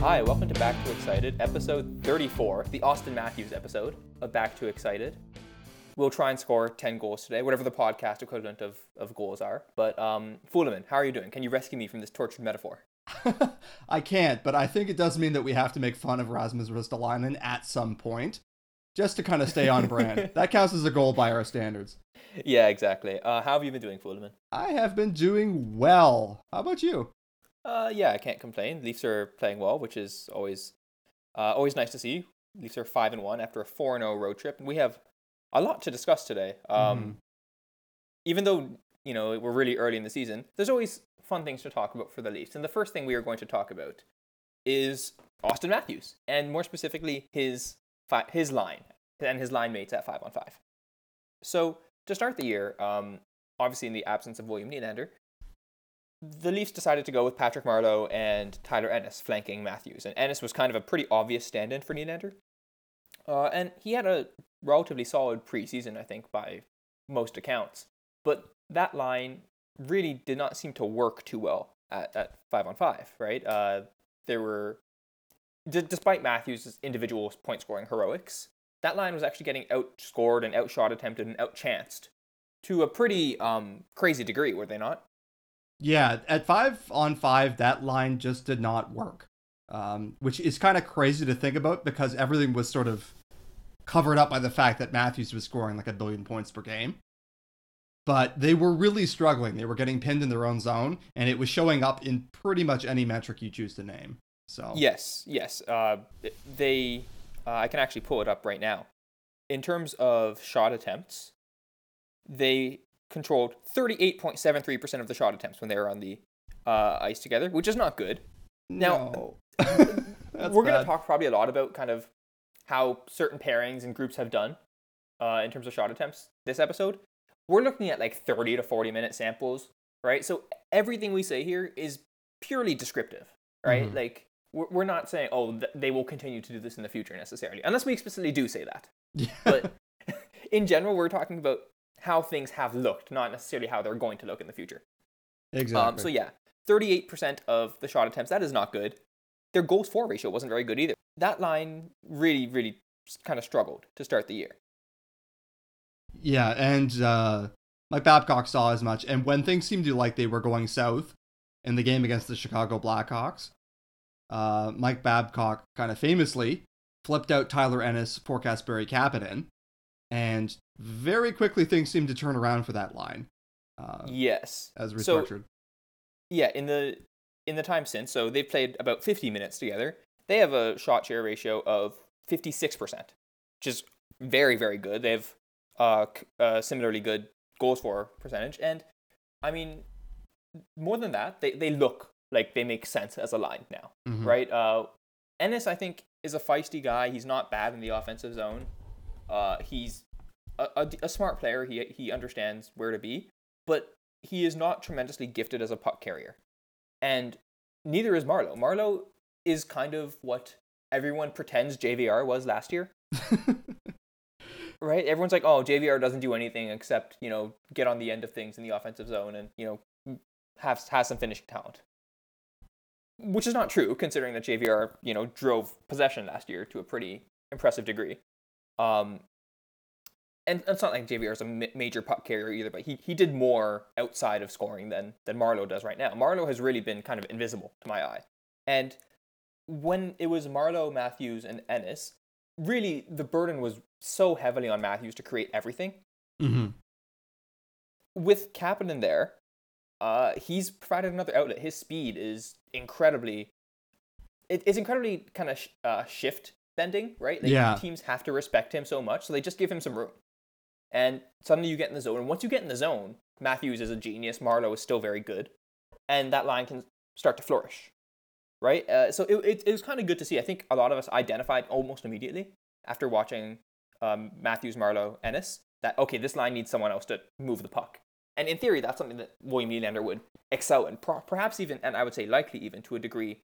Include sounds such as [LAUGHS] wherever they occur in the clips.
Hi, welcome to Back to Excited, episode 34, the Austin Matthews episode of Back to Excited. We'll try and score 10 goals today, whatever the podcast equivalent of, of goals are. But, um, Fulemin, how are you doing? Can you rescue me from this tortured metaphor? [LAUGHS] I can't, but I think it does mean that we have to make fun of Rasmus Ristolainen at some point, just to kind of stay on brand. [LAUGHS] that counts as a goal by our standards. Yeah, exactly. Uh, how have you been doing, Fulemin? I have been doing well. How about you? Uh, yeah, I can't complain. Leafs are playing well, which is always, uh, always nice to see. Leafs are five and one after a four and zero road trip, and we have a lot to discuss today. Um, Mhm. even though you know we're really early in the season, there's always fun things to talk about for the Leafs. And the first thing we are going to talk about is Austin Matthews, and more specifically his fi- his line and his line mates at five on five. So to start the year, um, obviously in the absence of William Nylander, the Leafs decided to go with Patrick Marleau and Tyler Ennis flanking Matthews, and Ennis was kind of a pretty obvious stand-in for Nylander. Uh, and he had a relatively solid preseason, I think, by most accounts. But that line really did not seem to work too well at, at five on five, right? Uh, there were, d- despite Matthews' individual point scoring heroics, that line was actually getting outscored and outshot attempted and outchanced to a pretty um, crazy degree, were they not? Yeah, at five on five, that line just did not work, um, which is kind of crazy to think about because everything was sort of covered up by the fact that Matthews was scoring like a billion points per game. But they were really struggling. They were getting pinned in their own zone, and it was showing up in pretty much any metric you choose to name. So Yes, yes. Uh, they, uh, I can actually pull it up right now. In terms of shot attempts, they controlled 38.73% of the shot attempts when they were on the uh, ice together, which is not good. Now, no. [LAUGHS] [LAUGHS] We're going to talk probably a lot about kind of how certain pairings and groups have done uh, in terms of shot attempts this episode. We're looking at like 30 to 40 minute samples, right? So everything we say here is purely descriptive, right? Mhm. Like we're, we're not saying, oh, th- they will continue to do this in the future necessarily, unless we explicitly do say that. Yeah. But [LAUGHS] in general, we're talking about how things have looked, not necessarily how they're going to look in the future. exactly. Um, so yeah, 38% of the shot attempts, that is not good. Their goals for ratio wasn't very good either. That line really, really kind of struggled to start the year. Yeah, and uh, Mike Babcock saw as much. And when things seemed to like they were going south in the game against the Chicago Blackhawks, uh, Mike Babcock kind of famously flipped out Tyler Ennis for Kasperi Kapanen, and very quickly things seemed to turn around for that line uh, yes. as So restructured. yeah, in the in the time since, so they've played about 50 minutes together. They have a shot share ratio of 56%, which is very, very good. They have uh, uh, similarly good goals for percentage. And I mean, more than that, they, they look like they make sense as a line now. Mhm. right? Uh, Ennis, I think, is a feisty guy. He's not bad in the offensive zone. Uh, he's a, a, a smart player. He he understands where to be, but he is not tremendously gifted as a puck carrier, and neither is Marleau. Marleau is kind of what everyone pretends JVR was last year, [LAUGHS] right? Everyone's like, "Oh, JVR doesn't do anything except you know get on the end of things in the offensive zone and you know have has some finishing talent." which is not true considering that JVR, you know, drove possession last year to a pretty impressive degree. Um, and it's not like JVR is a ma- major puck carrier either, but he, he did more outside of scoring than than Marleau does right now. Marleau has really been kind of invisible to my eye. And when it was Marleau, Matthews, and Ennis, really the burden was so heavily on Matthews to create everything. Mhm. With Kapanen there, uh, he's provided another outlet. His speed is incredibly, it, it's incredibly kind of sh- uh, shift bending, right? Like, Yeah. Teams have to respect him so much, so they just give him some room. And suddenly you get in the zone. And once you get in the zone, Matthews is a genius. Marleau is still very good, and that line can start to flourish, right? Uh, so it, it, it was kind of good to see. I think a lot of us identified almost immediately after watching um, Matthews, Marleau, Ennis that okay, this line needs someone else to move the puck. And in theory, that's something that William Nylander would excel in, perhaps even, and I would say likely even to a degree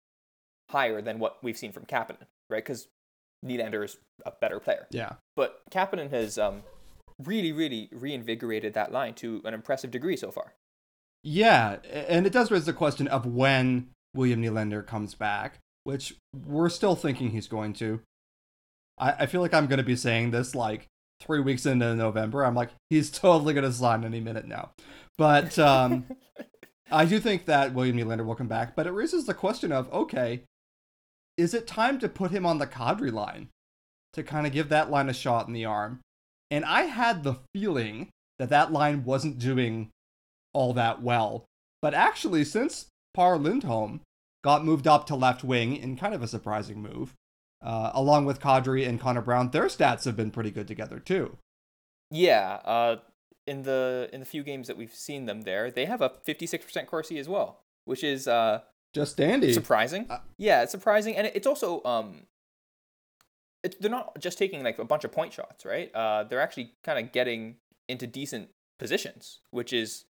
higher than what we've seen from Kapanen, right? Because Nylander is a better player. Yeah. But Kapanen has um, really, really reinvigorated that line to an impressive degree so far. Yeah, and it does raise the question of when William Nylander comes back. which we're still thinking he's going to. I, I feel like I'm going to be saying this like three weeks into November. I'm like, he's totally going to sign any minute now. But um, [LAUGHS] I do think that William Nylander will come back. But it raises the question of okay, is it time to put him on the Kadri line to kind of give that line a shot in the arm? And I had the feeling that that line wasn't doing all that well. But actually, since Par Lindholm got moved up to left wing in kind of a surprising move, uh, along with Kadri and Connor Brown, their stats have been pretty good together too. Yeah, uh, in the in the few games that we've seen them there, they have a 56% Corsi as well, which is uh, just dandy. Surprising. Uh, yeah, it's surprising, and it's also um, it, they're not just taking like a bunch of point shots, right? Uh, they're actually kind of getting into decent positions, which is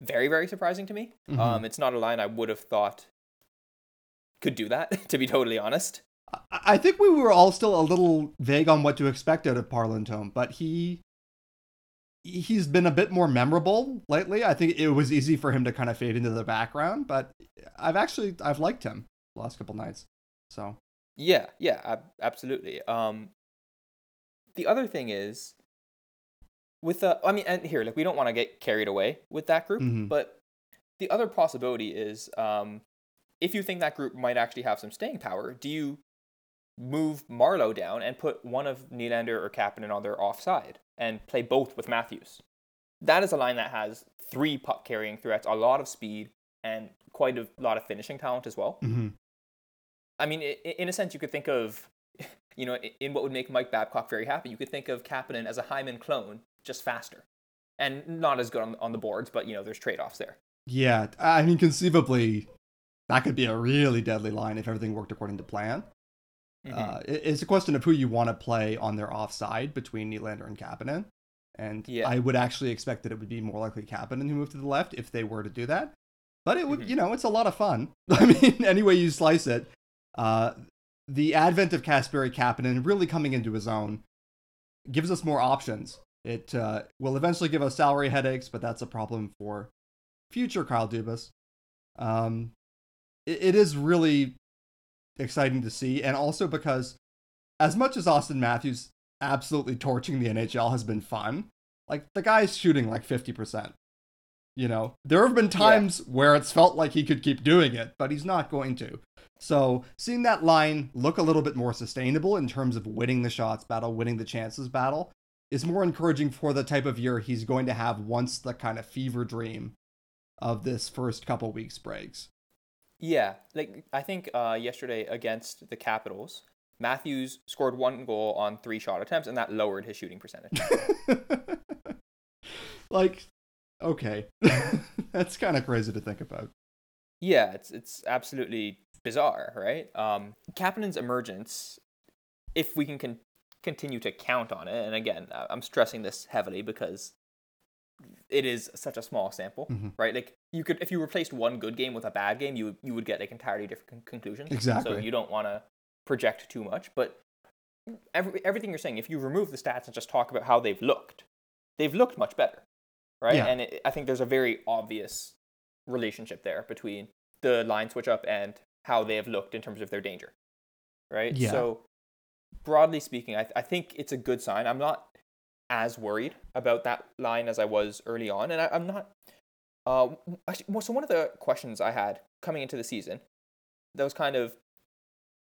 very very surprising to me. Mm-hmm. Um, it's not a line I would have thought could do that, [LAUGHS] to be totally honest. I think we were all still a little vague on what to expect out of Par but he he's been a bit more memorable lately. I think it was easy for him to kind of fade into the background, but I've actually I've liked him the last couple nights. So yeah, yeah, ab- absolutely. Um, the other thing is with the I mean, and here, like we don't want to get carried away with that group, mm-hmm. but the other possibility is um, if you think that group might actually have some staying power, do you move Marleau down and put one of Nylander or Kapanen on their offside and play both with Matthews. That is a line that has three puck carrying threats, a lot of speed, and quite a lot of finishing talent as well. Mm-hmm. I mean, in a sense, you could think of, [LAUGHS] you know, in what would make Mike Babcock very happy, you could think of Kapanen as a Hyman clone, just faster. And not as good on, on the boards, but, you know, there's trade offs there. Yeah. I mean, conceivably, that could be a really deadly line if everything worked according to plan. Mm-hmm. Uh, it's a question of who you want to play on their offside between Nylander and Kapanen. And yeah. I would actually expect that it would be more likely Kapanen who moved to the left if they were to do that. But it would, mm-hmm. you know, it's a lot of fun. [LAUGHS] I mean, any way you slice it, uh, the advent of Kasperi Kapanen really coming into his own gives us more options. It uh, will eventually give us salary headaches, but that's a problem for future Kyle Dubas. Um, it, it is really exciting to see, and also because as much as Austin Matthews absolutely torching the NHL has been fun, like the guy's shooting like 50%. You know, there have been times yeah. where it's felt like he could keep doing it, but he's not going to. So, seeing that line look a little bit more sustainable in terms of winning the shots battle, winning the chances battle, is more encouraging for the type of year he's going to have once the kind of fever dream of this first couple weeks breaks. Yeah, like I think uh, yesterday against the Capitals, Matthews scored one goal on three shot attempts, and that lowered his shooting percentage. [LAUGHS] like, okay, [LAUGHS] that's kind of crazy to think about. Yeah, it's it's absolutely bizarre, right? Um, Kapanen's emergence, if we can con- continue to count on it, and again, I'm stressing this heavily because it is such a small sample, mm-hmm. right? Like you could, if you replaced one good game with a bad game, you you would get like entirely different conclusions. Exactly. So you don't want to project too much, but every, everything you're saying, if you remove the stats and just talk about how they've looked, they've looked much better, right? Yeah. And it, I think there's a very obvious relationship there between the line switch up and how they have looked in terms of their danger, right? Yeah. So broadly speaking, I, th- I think it's a good sign. I'm not as worried about that line as I was early on, and I, am not. Uh, actually, so one of the questions I had coming into the season, that was kind of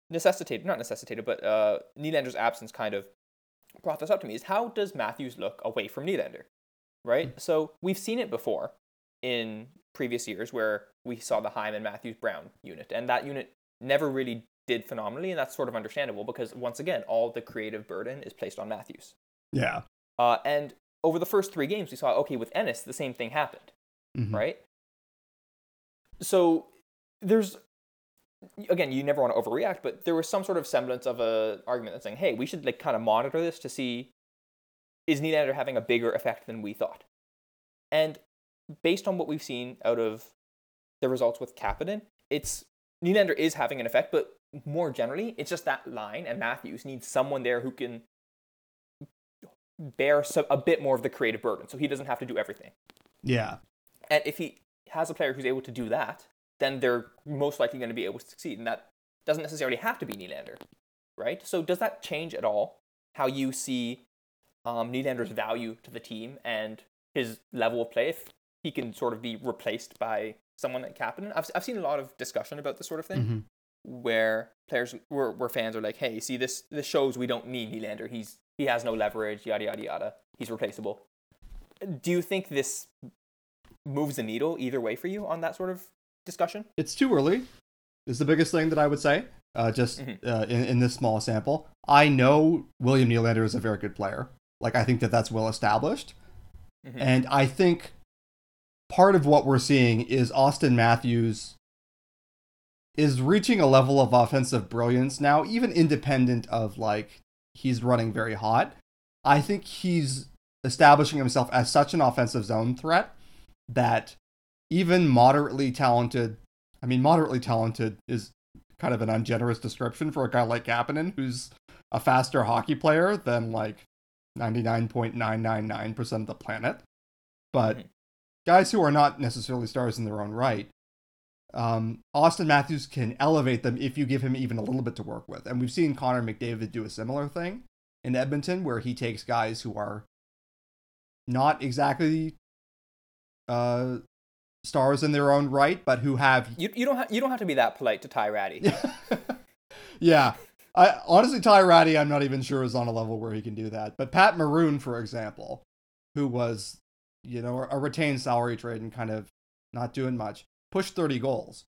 necessitated, not necessitated, but uh, Nylander's absence kind of brought this up to me is how does Matthews look away from Nylander, right? Mm-hmm. So we've seen it before in previous years where we saw the Hyman Matthews Brown unit, and that unit never really did phenomenally, and that's sort of understandable because once again, all the creative burden is placed on Matthews. Yeah. Uh, and over the first three games, we saw okay with Ennis, the same thing happened, mm-hmm. right? So there's again, you never want to overreact, but there was some sort of semblance of a argument that's saying, hey, we should like kind of monitor this to see is Nylander having a bigger effect than we thought. And based on what we've seen out of the results with Kapanen, it's Nylander is having an effect, but more generally, it's just that line and Matthews needs someone there who can bear some, a bit more of the creative burden, so he doesn't have to do everything. Yeah. And if he has a player who's able to do that, then they're most likely going to be able to succeed. And that doesn't necessarily have to be Nylander, right? So does that change at all how you see um, Nylander's value to the team and his level of play if he can sort of be replaced by someone like Kapanen? I've, I've seen a lot of discussion about this sort of thing Mm-hmm. where players where, where fans are like, hey, see this this shows we don't need Nylander. He's he has no leverage, yada yada yada. He's replaceable. Do you think this moves the needle either way for you on that sort of discussion? It's too early. Is the biggest thing that I would say. Uh, just Mhm. uh, in, in this small sample, I know William Nylander is a very good player. Like I think that that's well established, Mhm. and I think part of what we're seeing is Austin Matthews is reaching a level of offensive brilliance now, even independent of like he's running very hot. I think he's establishing himself as such an offensive zone threat that even moderately talented, I mean, moderately talented is kind of an ungenerous description for a guy like Kapanen, who's a faster hockey player than like 99.999% of the planet. But guys who are not necessarily stars in their own right, um, Austin Matthews can elevate them if you give him even a little bit to work with. And we've seen Connor McDavid do a similar thing in Edmonton, where he takes guys who are not exactly uh, stars in their own right, but who have You, you don't ha- you don't have to be that polite to Ty Rattie. [LAUGHS] yeah. I honestly Ty Rattie, I'm not even sure is on a level where he can do that. But Pat Maroon, for example, who was, you know, a retained salary trade and kind of not doing much, pushed 30 goals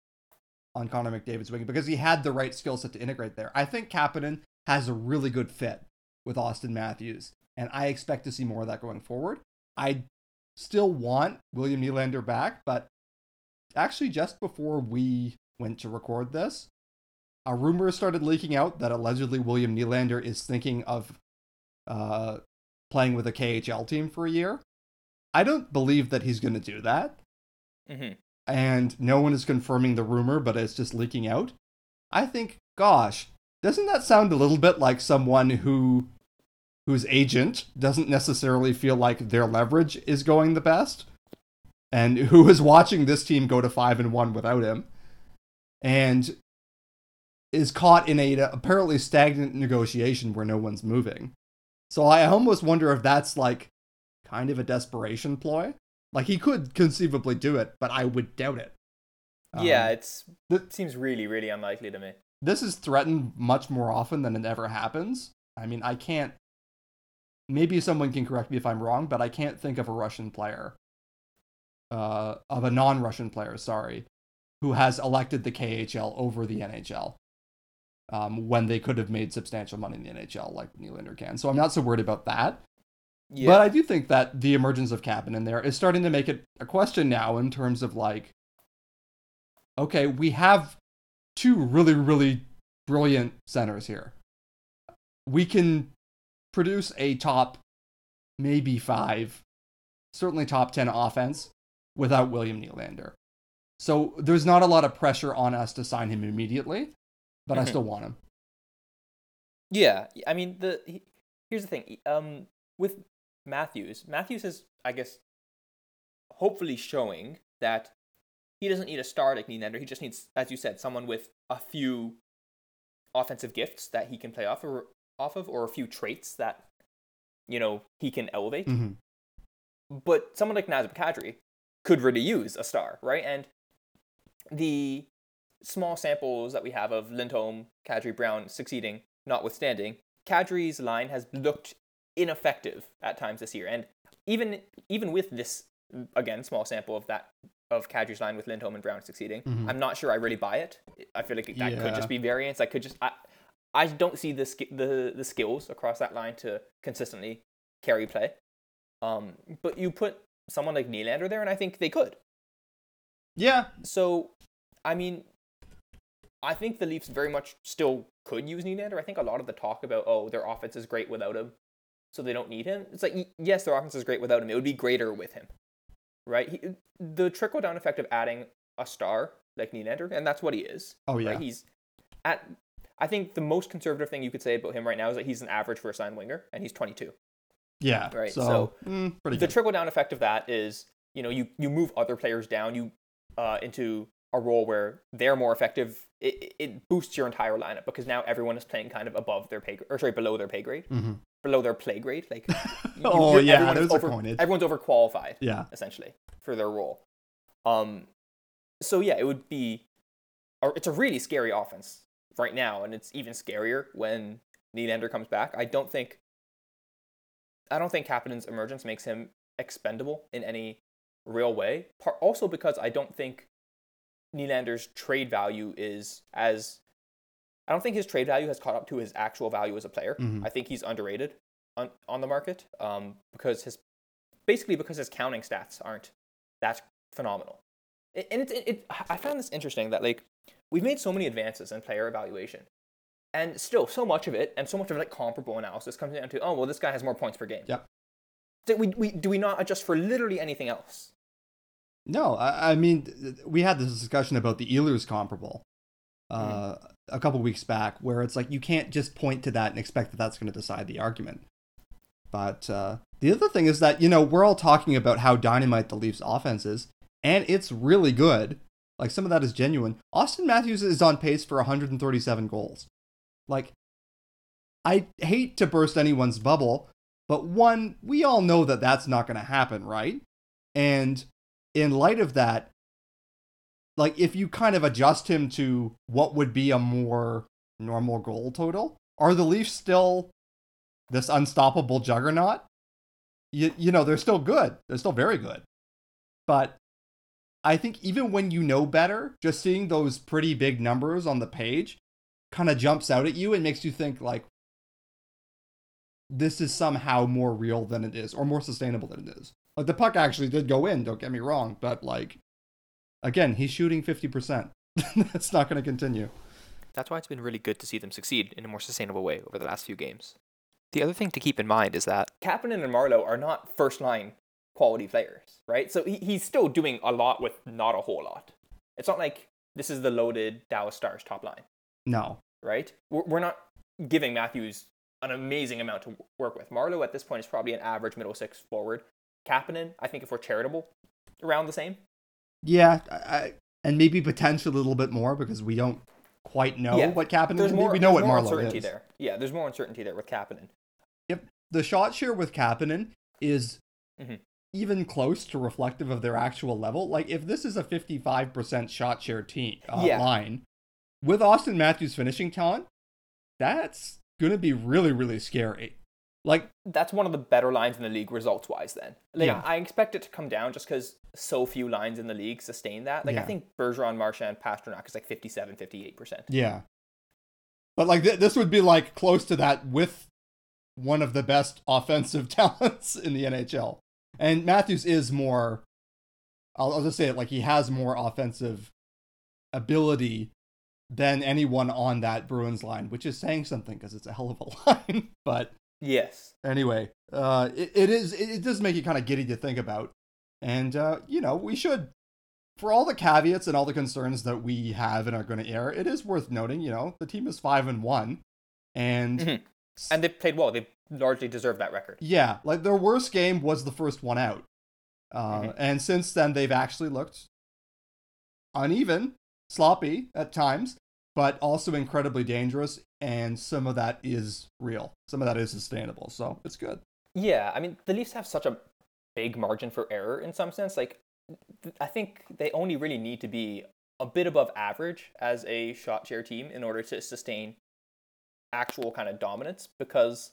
on Connor McDavid's wing because he had the right skill set to integrate there. I think Kapanen has a really good fit with Austin Matthews, and I expect to see more of that going forward. I still want William Nylander back, but actually just before we went to record this, a rumor started leaking out that allegedly William Nylander is thinking of uh, playing with a KHL team for a year. I don't believe that he's going to do that, hmm and no one is confirming the rumor, but it's just leaking out. I think, gosh, doesn't that sound a little bit like someone who whose agent doesn't necessarily feel like their leverage is going the best and who is watching this team go to 5 and 1 without him and is caught in a apparently stagnant negotiation where no one's moving. So I almost wonder if that's like kind of a desperation ploy. Like he could conceivably do it, but I would doubt it. yeah, Um, it's th- it seems really really unlikely to me. this is threatened much more often than it ever happens. I mean, I can't. Maybe someone can correct me if I'm wrong, but I can't think of a Russian player, uh, of a non-Russian player, sorry, who has elected the KHL over the NHL, um, when they could have made substantial money in the NHL like Nylander can. So I'm not so worried about that. Yeah, But I do think that the emergence of Kapanen in there is starting to make it a question now in terms of like, okay, we have two really, really brilliant centers here. We can produce a top, maybe five, certainly top 10 offense without William Nylander. So there's not a lot of pressure on us to sign him immediately, but I Mhm. still want him. Yeah, I mean the he- here's the thing. Um, with Matthews, Matthews is I guess hopefully showing that he doesn't need a star like Nylander. He just needs, as you said, someone with a few offensive gifts that he can play off or off of, or a few traits that you know he can elevate. Mhm. But someone like Nazem Kadri could really use a star, right? And the small samples that we have of Lindholm, Kadri, Brown succeeding, notwithstanding, Kadri's line has looked ineffective at times this year. And even even with this again small sample of that of Kadri's line with Lindholm and Brown succeeding, Mhm. I'm not sure I really buy it. I feel like that could just be variance. I could just I I don't see the the the skills across that line to consistently carry play. Um, but you put someone like Nylander there, and I think they could. Yeah, So, I mean, I think the Leafs very much still could use Nylander. I think a lot of the talk about oh their offense is great without him, so they don't need him. It's like yes, their offense is great without him. It would be greater with him, right? He, the trickle down effect of adding a star like Nylander, and that's what he is. Oh, yeah. right? He's at. I think the most conservative thing you could say about him right now is that he's an average first line winger, and he's 22. yeah. Right, So, so mm, the trickle down effect of that is you know you you move other players down you uh into a role where they're more effective, it, it boosts your entire lineup because now everyone is playing kind of above their pay or sorry, below their pay grade, Mm-hmm. below their play grade. Like, [LAUGHS] you- Oh, yeah, everyone's over. Everyone's overqualified Yeah. essentially for their role. Um, so yeah, it would be, or it's a really scary offense right now, and it's even scarier when Nylander comes back. I don't think, I don't think Kapanen's emergence makes him expendable in any real way. Par- also because I don't think Nylander's trade value is as, I don't think his trade value has caught up to his actual value as a player. Mhm. I think he's underrated on on the market um, because his basically because his counting stats aren't that phenomenal. And it, it, it, I found this interesting that like we've made so many advances in player evaluation, and still so much of it and so much of like comparable analysis comes down to oh well this guy has more points per game. Yeah. Do we, we do we not adjust for literally anything else? No, I, I mean, we had this discussion about the Ehlers comparable uh, a couple weeks back, where it's like you can't just point to that and expect that that's going to decide the argument. But uh, the other thing is that, you know, we're all talking about how dynamite the Leafs offense is, and it's really good. Like, some of that is genuine. Austin Matthews is on pace for 137 goals. Like, I hate to burst anyone's bubble, but one, we all know that that's not going to happen, right? And in light of that, like if you kind of adjust him to what would be a more normal goal total, are the Leafs still this unstoppable juggernaut? You, you know, they're still good. They're still very good. But I think even when you know better, just seeing those pretty big numbers on the page kind of jumps out at you and makes you think like this is somehow more real than it is or more sustainable than it is. The puck actually did go in, don't get me wrong, but like again, he's shooting 50%. [LAUGHS] That's not going to continue. That's why it's been really good to see them succeed in a more sustainable way over the last few games. The other thing to keep in mind is that Kapanen and Marleau are not first line quality players, right? So he, he's still doing a lot with not a whole lot. It's not like this is the loaded Dallas Stars top line, No. right? We're, we're not giving Matthews an amazing amount to work with. Marleau at this point is probably an average middle six forward. Kapanen, I think if we're charitable, around the same. Yeah, I, and maybe potentially a little bit more because we don't quite know Yeah, what Kapanen There's more. We know there's what more Marleau uncertainty is. there. Yeah, there's more uncertainty there with Kapanen. Yep. The shot share with Kapanen is Mhm. even close to reflective of their actual level. Like if this is a 55% shot share team uh, Yeah. line with Austin Matthews finishing talent, that's going to be really really scary. Like that's one of the better lines in the league results wise then like Yeah. i expect it to come down just because so few lines in the league sustain that like i think bergeron marchand pastrnak is like 57 58% Yeah. But like th- this would be like close to that with one of the best offensive [LAUGHS] talents in the NHL. And Matthews is more I'll, I'll just say it like he has more offensive ability than anyone on that Bruins line, which is saying something because it's a hell of a [LAUGHS] line. but yes anyway, uh, it, it is it, it does make you kind of giddy to think about, and uh, you know we should, for all the caveats and all the concerns that we have and are going to air, it is worth noting. You know the team is five and one, and Mhm. and they played well they largely deserve that record yeah, like their worst game was the first one out, uh, Mhm. and since then they've actually looked uneven, sloppy at times, but also incredibly dangerous. And some of that is real. Some of that is sustainable. So it's good. yeah i mean the leafs have such a big margin for error in some sense like i think they only really need to be a bit above average as a shot share team in order to sustain actual kind of dominance because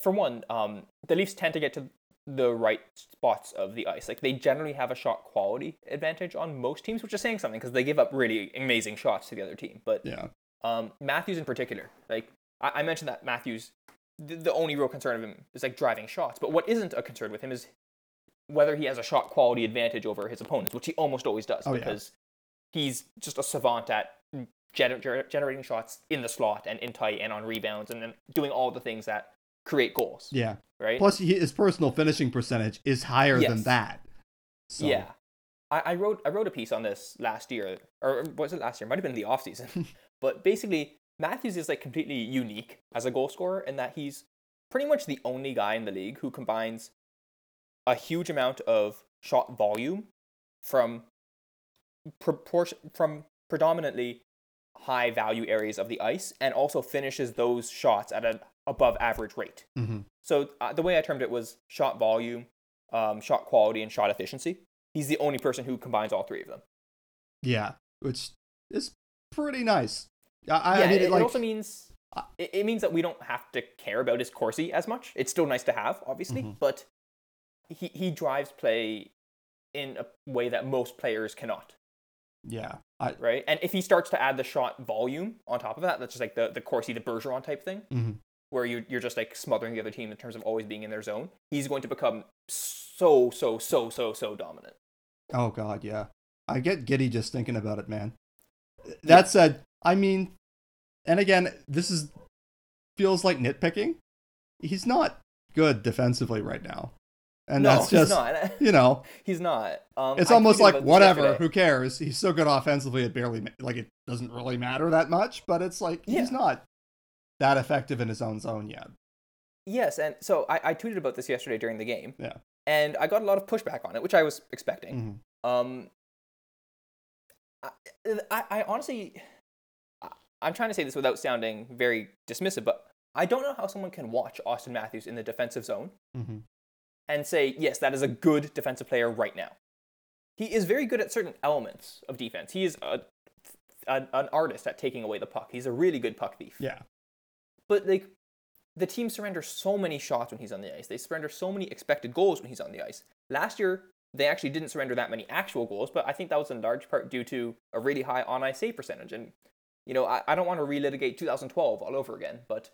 for one um, the leafs tend to get to the right spots of the ice like they generally have a shot quality advantage on most teams which is saying something because they give up really amazing shots to the other team but Yeah. um, Matthews in particular, like I, I mentioned that Matthews, the, the only real concern of him is like driving shots. But what isn't a concern with him is whether he has a shot quality advantage over his opponents, which he almost always does Oh, yeah. because he's just a savant at gener- generating shots in the slot and in tight and on rebounds and then doing all the things that create goals. Yeah. Right. Plus, his personal finishing percentage is higher than that. So, Yeah. I, I wrote I wrote a piece on this last year, or was it last year? Might have been the off season. [LAUGHS] but basically, Matthews is like completely unique as a goal scorer in that he's pretty much the only guy in the league who combines a huge amount of shot volume from proportion from predominantly high value areas of the ice and also finishes those shots at an above average rate. hmm So uh, the way I termed it was shot volume, um, shot quality, and shot efficiency. He's the only person who combines all three of them. Yeah, which is pretty nice. I, I yeah, mean, it, it, it also means it, it means that we don't have to care about his Corsi as much. It's still nice to have, obviously, Mhm. but he he drives play in a way that most players cannot, yeah, I, right? And if he starts to add the shot volume on top of that, that's just like the the Corsi to Bergeron type thing, mhm. where you you're just like smothering the other team in terms of always being in their zone. He's going to become so so so so so dominant. oh god, yeah. I get giddy just thinking about it, man. That said, I mean, and again, this is feels like nitpicking. He's not good defensively right now, and no, that's just he's not. [LAUGHS] you know, [LAUGHS] he's not. Um, it's I almost like whatever. yesterday. Who cares? He's so good offensively, it barely like it doesn't really matter that much. But it's like he's not that effective in his own zone yet. Yes, and so I, I tweeted about this yesterday during the game. Yeah. And I got a lot of pushback on it, which I was expecting. Mhm. Um, I, I, I honestly, I'm trying to say this without sounding very dismissive, but I don't know how someone can watch Austin Matthews in the defensive zone Mhm. And say, yes, that is a good defensive player right now. He is very good at certain elements of defense. He is a, an, an artist at taking away the puck. He's a really good puck thief. Yeah. But like the team surrenders so many shots when he's on the ice. They surrender so many expected goals when he's on the ice. Last year, they actually didn't surrender that many actual goals, but I think that was in large part due to a really high on ice save percentage. And, you know, I, I don't want to relitigate 2012 all over again, but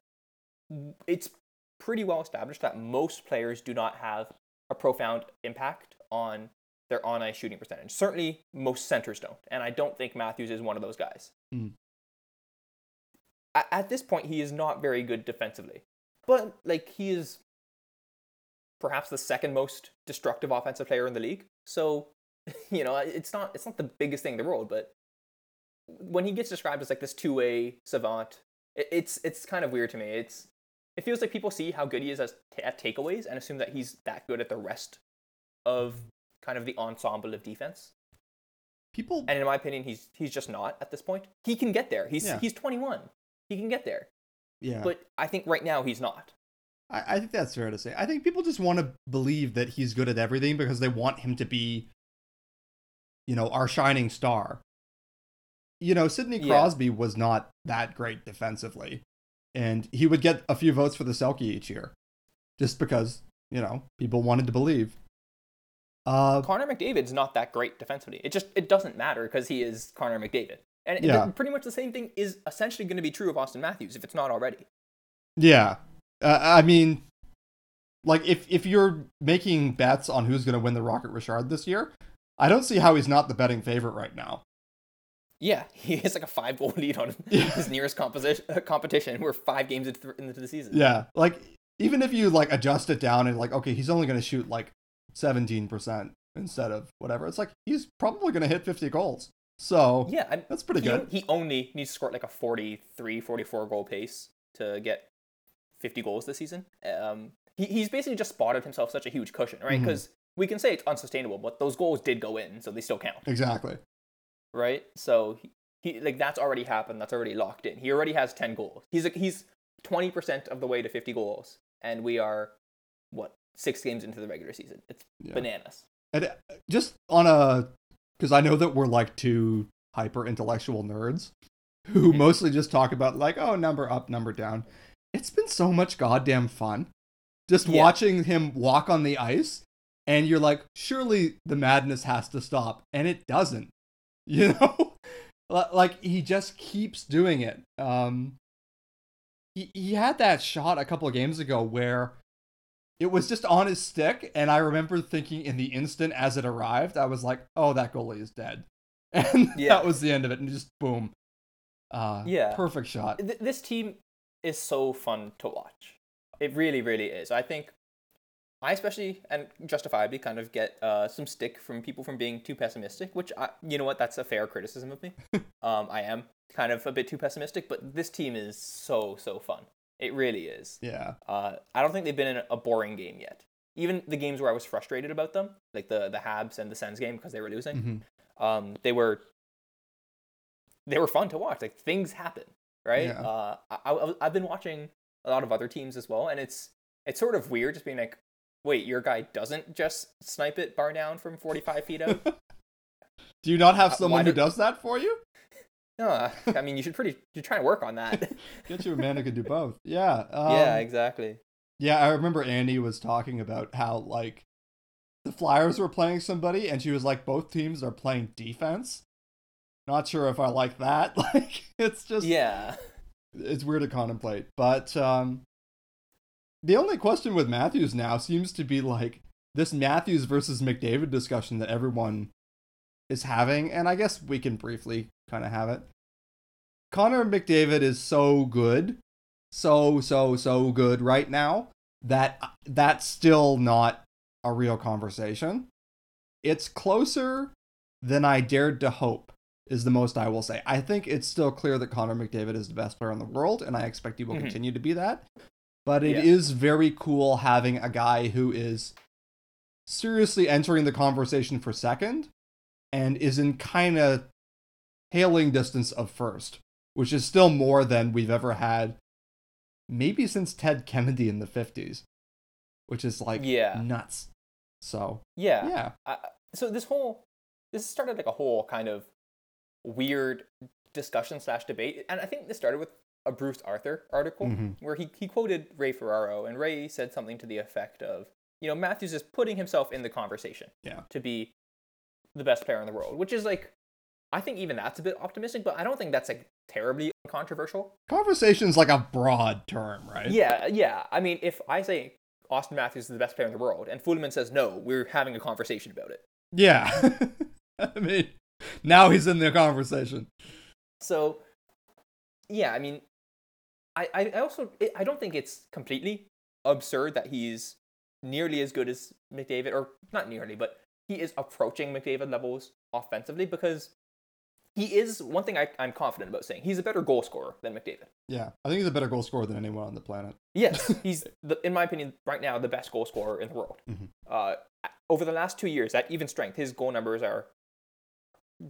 it's pretty well established that most players do not have a profound impact on their on ice shooting percentage. Certainly, most centers don't. And I don't think Matthews is one of those guys. Mm. At, at this point, he is not very good defensively. But, like, he is perhaps the second most destructive offensive player in the league. So, [LAUGHS] you know, it's not it's not the biggest thing in the world, but when he gets described as like this two-way savant, it's it's kind of weird to me. It's it feels like people see how good he is as at takeaways and assume that he's that good at the rest of kind of the ensemble of defense. People And in my opinion, he's he's just not at this point. He can get there. He's Yeah. he's 21. He can get there. yeah. But I think right now he's not. I, I think that's fair to say. I think people just want to believe that he's good at everything because they want him to be, you know, our shining star. You know, Sidney Yeah. Crosby was not that great defensively, and he would get a few votes for the Selke each year, just because you know people wanted to believe. Uh, Connor McDavid's not that great defensively. It just it doesn't matter because he is Connor McDavid. And Yeah. th- pretty much the same thing is essentially going to be true of Austin Matthews if it's not already. yeah, uh, I mean, like if if you're making bets on who's going to win the Rocket Richard this year, I don't see how he's not the betting favorite right now. Yeah, [LAUGHS] he has like a five goal lead on Yeah. [LAUGHS] his nearest composition, competition. We're five games into the, into the season. Yeah, like even if you like adjust it down and like okay, he's only going to shoot like 17% instead of whatever. It's like he's probably going to hit 50 goals. So, Yeah, I, that's pretty he, good. he only needs to score like a 43, 44 goal pace to get 50 goals this season. Um, he, he's basically just spotted himself such a huge cushion, right? Because we can say it's unsustainable, but those goals did go in, so they still count, Exactly. Right? So he, he like that's already happened. That's already locked in. He already has 10 goals. He's he's 20% of the way to 50 goals, and we are what six games into the regular season. It's Yeah. bananas. And uh, just on a cuz I know that we're like two hyper intellectual nerds who Mhm. [LAUGHS] mostly just talk about like oh, number up, number down. It's been so much goddamn fun just Yeah. watching him walk on the ice and you're like surely the madness has to stop and it doesn't. [LAUGHS] You know? Like he just keeps doing it. Um he, he had that shot a couple of games ago where it was just on his stick and i remember thinking in the instant as it arrived i was like oh that goalie is dead [LAUGHS] and Yeah. that was the end of it and just boom uh Yeah. perfect shot Th- this team is so fun to watch. It really, really is. I think I especially and justifiably kind of get uh, some stick from people from being too pessimistic, which I, you know what, that's a fair criticism of me. [LAUGHS] um, I am kind of a bit too pessimistic, but this team is so so fun. It really is. yeah Uh, I don't think they've been in a boring game yet. Even the games where I was frustrated about them, like the the Habs and the Sens game because they were losing, Mhm. Um, they were they were fun to watch. Like things happen, right? Yeah. Uh, I, I, I've been watching a lot of other teams as well, and it's it's sort of weird just being like, wait, your guy doesn't just snipe it bar down from 45 feet up? [LAUGHS] Do you not have Uh, someone why who do- does that for you? [LAUGHS] no, I mean you should pretty you're trying to work on that. [LAUGHS] Get you a man who can do both. Yeah. Um, yeah, exactly. Yeah, I remember Annie was talking about how like the Flyers were playing somebody, and she was like, both teams are playing defense. Not sure if I like that. Like, it's just Yeah. it's weird to contemplate. But um, the only question with Matthews now seems to be like this Matthews versus McDavid discussion that everyone is having, and I guess we can briefly kind of have it. Connor McDavid is so good, so so so good right now that that's still not a real conversation. It's closer than I dared to hope is the most I will say. I think it's still clear that Connor McDavid is the best player in the world, and I expect he will Mhm. continue to be that. But it Yeah. is very cool having a guy who is seriously entering the conversation for second and is in kind of hailing distance of first, which is still more than we've ever had maybe since Ted Kennedy in the 50s, which is like Yeah. nuts. So, Yeah. yeah. I, so this whole this started like a whole kind of weird discussion slash debate, and I think this started with a Bruce Arthur article Mhm. where he he quoted Ray Ferraro, and Ray said something to the effect of, you know, Matthews is putting himself in the conversation, Yeah. to be the best player in the world, which is like, I think even that's a bit optimistic, but I don't think that's like terribly controversial. Conversation's like a broad term, right? Yeah, yeah. I mean, if I say Austin Matthews is the best player in the world, and Fulemin says no, we're having a conversation about it. Yeah. [LAUGHS] I mean, now he's in the conversation. So, yeah, I mean, I, I I also I don't think it's completely absurd that he's nearly as good as McDavid, or not nearly, but he is approaching McDavid levels offensively because he is one thing I, I'm confident about saying he's a better goal scorer than McDavid. Yeah. I think he's a better goal scorer than anyone on the planet. Yes, [LAUGHS] he's the, in my opinion right now the best goal scorer in the world. Mhm. Uh, over the last two years, at even strength, his goal numbers are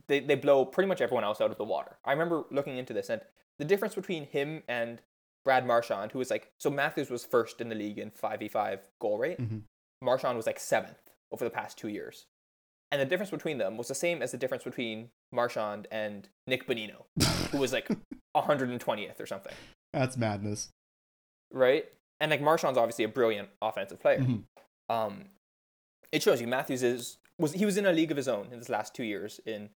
they they blow pretty much everyone else out of the water. I remember looking into this and the difference between him and Brad Marchand, who was like so Matthews was first in the league in five v five goal rate. Mm-hmm. Marchand was like seventh over the past two years. And the difference between them was the same as the difference between Marchand and Nick Bonino, who was like [LAUGHS] 120th or something That's madness. right? And like Marchand's obviously a brilliant offensive player. Mhm. Um, it shows you Matthews is was he was in a league of his own in his last two years in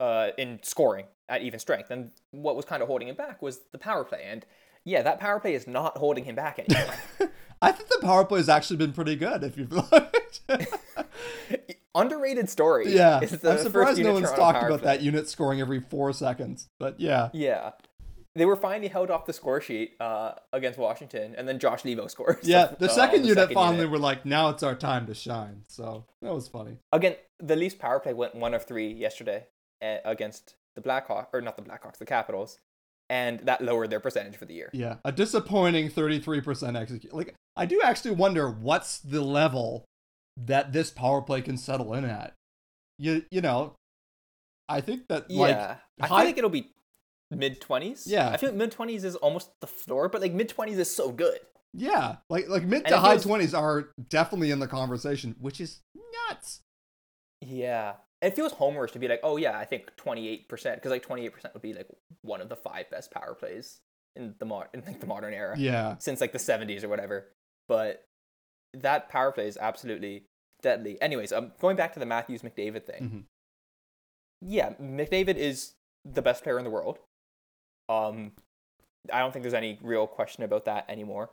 uh in scoring at even strength, and what was kind of holding him back was the power play. And yeah, that power play is not holding him back anymore. [LAUGHS] I think the power play has actually been pretty good if you've looked. [LAUGHS] Underrated story. yeah. I'm surprised no one's talked about play. that unit scoring every four seconds. But yeah. Yeah. They were finally held off the score sheet uh, against Washington, and then Josh Leivo [LAUGHS] scores. Yeah, the second the unit second finally unit. were like, now it's our time to shine. So that was funny. Again, the Leafs power play went one of three yesterday uh, against the Blackhawks, or not the Blackhawks, the Capitals, and that lowered their percentage for the year. Yeah, a disappointing 33% execute. Like, I do actually wonder what's the level that this power play can settle in at. You you know, I think that like yeah, I high- feel like it'll be mid twenties. Yeah. I feel like mid twenties is almost the floor, but like mid twenties is so good. yeah, like like mid And to high feels- 20s are definitely in the conversation, which is nuts. Yeah, it feels homerish to be like, oh yeah, I think twenty eight percent, because like twenty eight percent would be like one of the five best power plays in the mod in like the modern era. Yeah. since like the 70s or whatever. But that power play is absolutely deadly. Anyways, um, going back to the Matthews McDavid thing. Mhm. Yeah, McDavid is the best player in the world. Um, I don't think there's any real question about that anymore.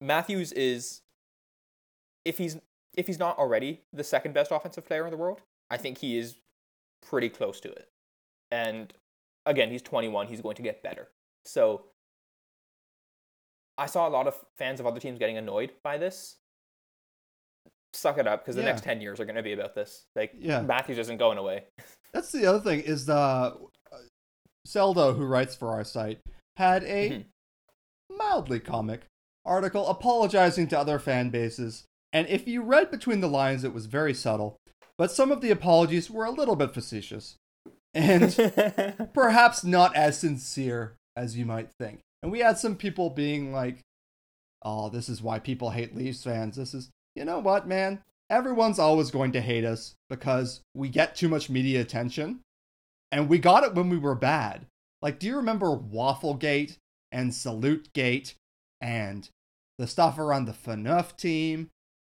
Matthews is, if he's if he's not already the second best offensive player in the world, I think he is pretty close to it. And again, he's 21. He's going to get better. So I saw a lot of fans of other teams getting annoyed by this. Suck it up because the Yeah. next 10 years are going to be about this. Like, Yeah. Matthews isn't going away. [LAUGHS] That's the other thing is the uh, Seldo, who writes for our site, had a Mhm. mildly comic article apologizing to other fan bases. And if you read between the lines, it was very subtle. But some of the apologies were a little bit facetious and [LAUGHS] perhaps not as sincere as you might think. And we had some people being like, oh, this is why people hate Leafs fans. This is, you know what, man? Everyone's always going to hate us because we get too much media attention. And we got it when we were bad. Like, do you remember Wafflegate and Salute and the stuff around the Phaneuf team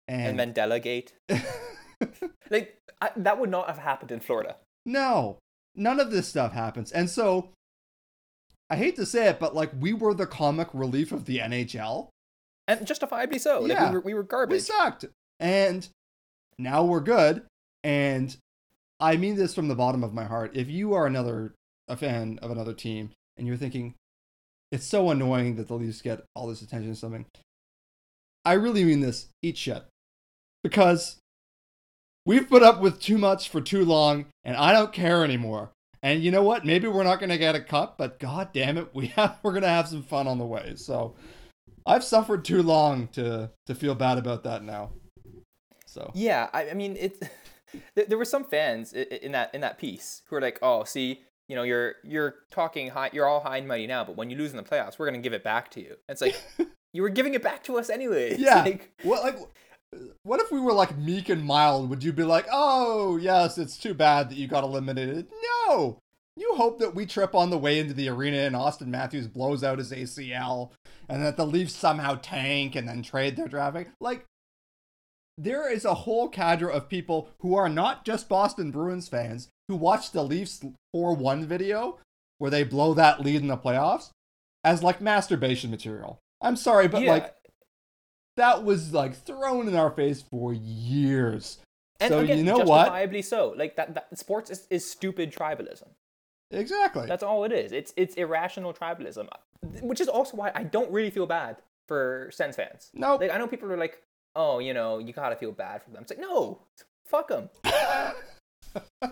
and, and Mandela Gate? [LAUGHS] [LAUGHS] like, I, that would not have happened in Florida. No, none of this stuff happens. And so I hate to say it, but like we were the comic relief of the NHL. And justifiably so. Yeah. Like, we, were, we were garbage. We sucked. And now we're good. And I mean this from the bottom of my heart. If you are another a fan of another team and you're thinking, it's so annoying that the Leafs get all this attention or something. I really mean this. Eat shit. Because we've put up with too much for too long, and I don't care anymore. And you know what? Maybe we're not going to get a cup, but god damn it, [LAUGHS] we have we're going to have some fun on the way. So I've suffered too long to to feel bad about that now. So yeah, I, I mean it. [LAUGHS] There were some fans in that in that piece who were like, "Oh, see, you know, you're you're talking high, you're all high and mighty now, but when you lose in the playoffs, we're gonna give it back to you." And it's like [LAUGHS] you were giving it back to us anyway. Yeah. Like, what like what if we were like meek and mild? Would you be like, oh, yes, it's too bad that you got eliminated? No! You hope that we trip on the way into the arena and Auston Matthews blows out his ACL and that the Leafs somehow tank and then trade their draft pick. Like, there is a whole cadre of people who are not just Boston Bruins fans who watch the Leafs 4 1 video where they blow that lead in the playoffs as like masturbation material. I'm sorry, but yeah. like that was like thrown in our face for years. And so again, you know justifiably what? so. Like that, that sports is, is stupid tribalism. Exactly. That's all it is. It's it's irrational tribalism, which is also why I don't really feel bad for Sens fans. No, like I know people are like, oh, you know, you gotta feel bad for them. It's like, no, fuck them. [LAUGHS]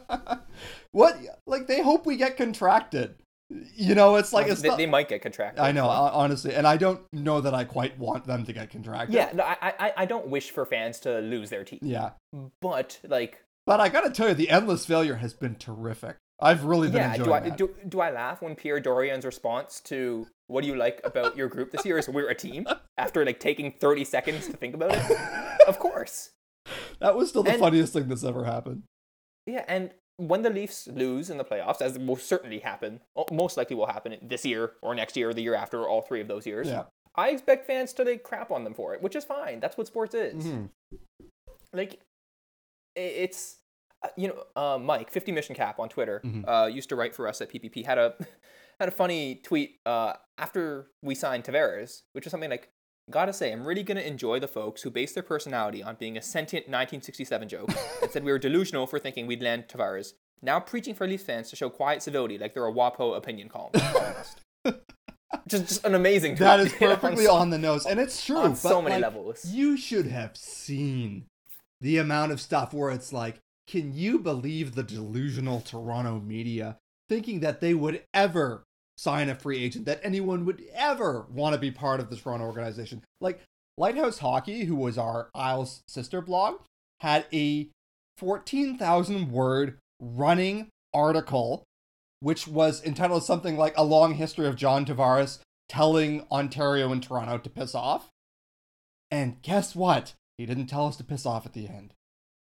what? Like they hope we get contracted. You know, it's like it's they, not, they might get contracted. I know, honestly, and I don't know that I quite want them to get contracted. Yeah, no, I, I, I don't wish for fans to lose their teeth. Yeah, but like, but I gotta tell you, the endless failure has been terrific. I've really been yeah, enjoying do I, that. Do, do I laugh when Pierre Dorion's response to "What do you like about your group this year?" is "We're a team." [LAUGHS] After like taking thirty seconds to think about it, [LAUGHS] of course. That was still the and, funniest thing that's ever happened. Yeah, and when the Leafs lose in the playoffs, as will certainly happen, most likely will happen this year or next year or the year after, or all three of those years. Yeah. I expect fans to like crap on them for it, which is fine. That's what sports is. Mm-hmm. Like, it's uh, you know, uh, Mike, 50 Mission Cap on Twitter, mm-hmm. uh, used to write for us at PPP. had a [LAUGHS] had a funny tweet uh, after we signed Tavares, which was something like, Gotta say, I'm really gonna enjoy the folks who base their personality on being a sentient 1967 joke [LAUGHS] and said we were delusional for thinking we'd land Tavares. Now preaching for Leafs fans to show quiet civility like they're a WAPO opinion column. [LAUGHS] just, just an amazing tweet. That [LAUGHS] is perfectly on, on, the nose. And it's true. On so many like, levels. You should have seen the amount of stuff where it's like, can you believe the delusional Toronto media thinking that they would ever sign a free agent that anyone would ever want to be part of the Toronto organization. Like Lighthouse Hockey, who was our Isles sister blog, had a 14,000 word running article which was entitled something like A Long History of John Tavares telling Ontario and Toronto to piss off. And guess what? He didn't tell us to piss off at the end.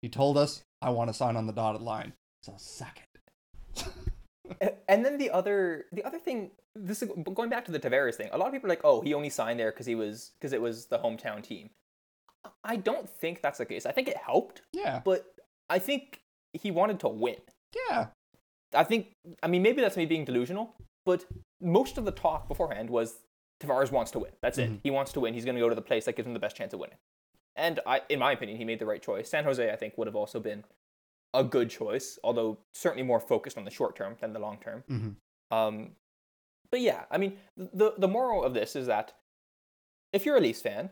He told us, I want to sign on the dotted line. So second. And then the other the other thing this is going back to the Tavares thing. A lot of people are like, "Oh, he only signed there because he was because it was the hometown team." I don't think that's the case. I think it helped. Yeah. But I think he wanted to win. Yeah. I think I mean maybe that's me being delusional, but most of the talk beforehand was Tavares wants to win. That's mm-hmm. it. He wants to win. He's going to go to the place that gives him the best chance of winning. And I in my opinion, he made the right choice. San Jose I think would have also been a good choice, although certainly more focused on the short term than the long term. Mm-hmm. Um, but yeah, I mean, the the moral of this is that if you're a Leafs fan,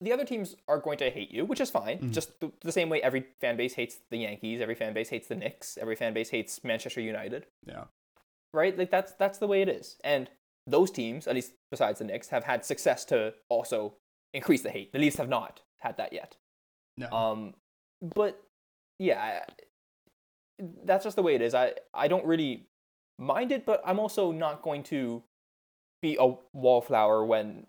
the other teams are going to hate you, which is fine. Mm-hmm. Just the, the, same way every fan base hates the Yankees, every fan base hates the Knicks, every fan base hates Manchester United. Yeah. Right? Like that's that's the way it is. And those teams, at least besides the Knicks, have had success to also increase the hate. The Leafs have not had that yet. No. Um, but yeah, that's just the way it is. I I don't really mind it, but I'm also not going to be a wallflower when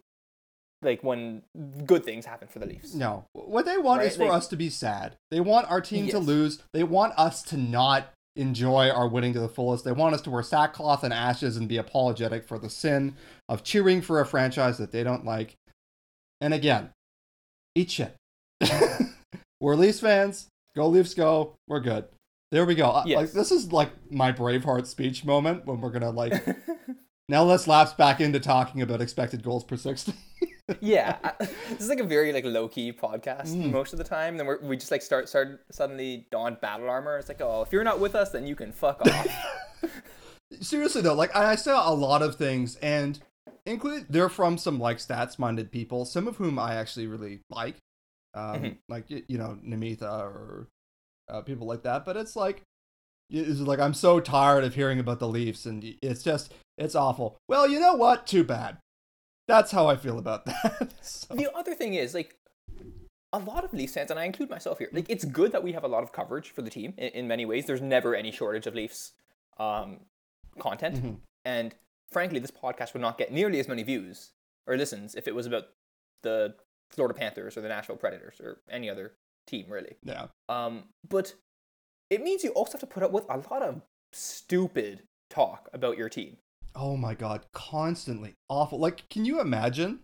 like when good things happen for the Leafs. No. What they want Right, is for like- us to be sad. They want our team to lose. They want us to not enjoy our winning to the fullest. They want us to wear sackcloth and ashes and be apologetic for the sin of cheering for a franchise that they don't like. And again, eat shit. [LAUGHS] We're Leafs fans. Go Leafs go. We're good. There we go. Uh, Like this is like my Braveheart speech moment when we're gonna like [LAUGHS] now let's lapse back into talking about expected goals per sixty. [LAUGHS] yeah, I, this is like a very like low key podcast Mm. most of the time. Then we're, we just like start start suddenly don battle armor. It's like, oh, if you're not with us, then you can fuck off. [LAUGHS] seriously though like i saw a lot of things and include they're from some like stats minded people some of whom i actually really like um Mhm. like you know Namita or uh, people like that but it's like it's like i'm so tired of hearing about the leafs and it's just it's awful well you know what too bad that's how i feel about [LAUGHS] that So- the other thing is like a lot of Leafs fans, and I include myself here. Like it's good that we have a lot of coverage for the team in, in many ways. There's never any shortage of Leafs um, content, Mhm. and frankly, this podcast would not get nearly as many views or listens if it was about the Florida Panthers or the Nashville Predators or any other team, really. yeah Um, but it means you also have to put up with a lot of stupid talk about your team. Oh my god, constantly awful. Like, can you imagine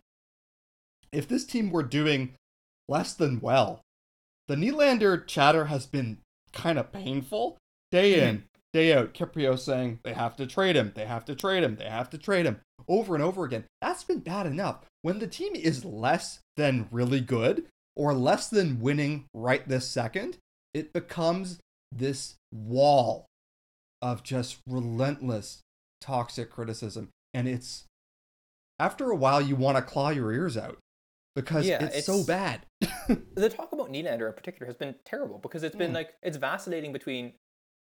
if this team were doing less than well? The Nylander chatter has been kind of painful. Day in, day out, Kypreos saying they have to trade him, they have to trade him, they have to trade him over and over again. That's been bad enough. When the team is less than really good or less than winning right this second, it becomes this wall of just relentless toxic criticism and it's after a while you want to claw your ears out because Yeah, it's, so bad [LAUGHS] the talk about Nylander in particular has been terrible because it's been Mm. like it's vacillating between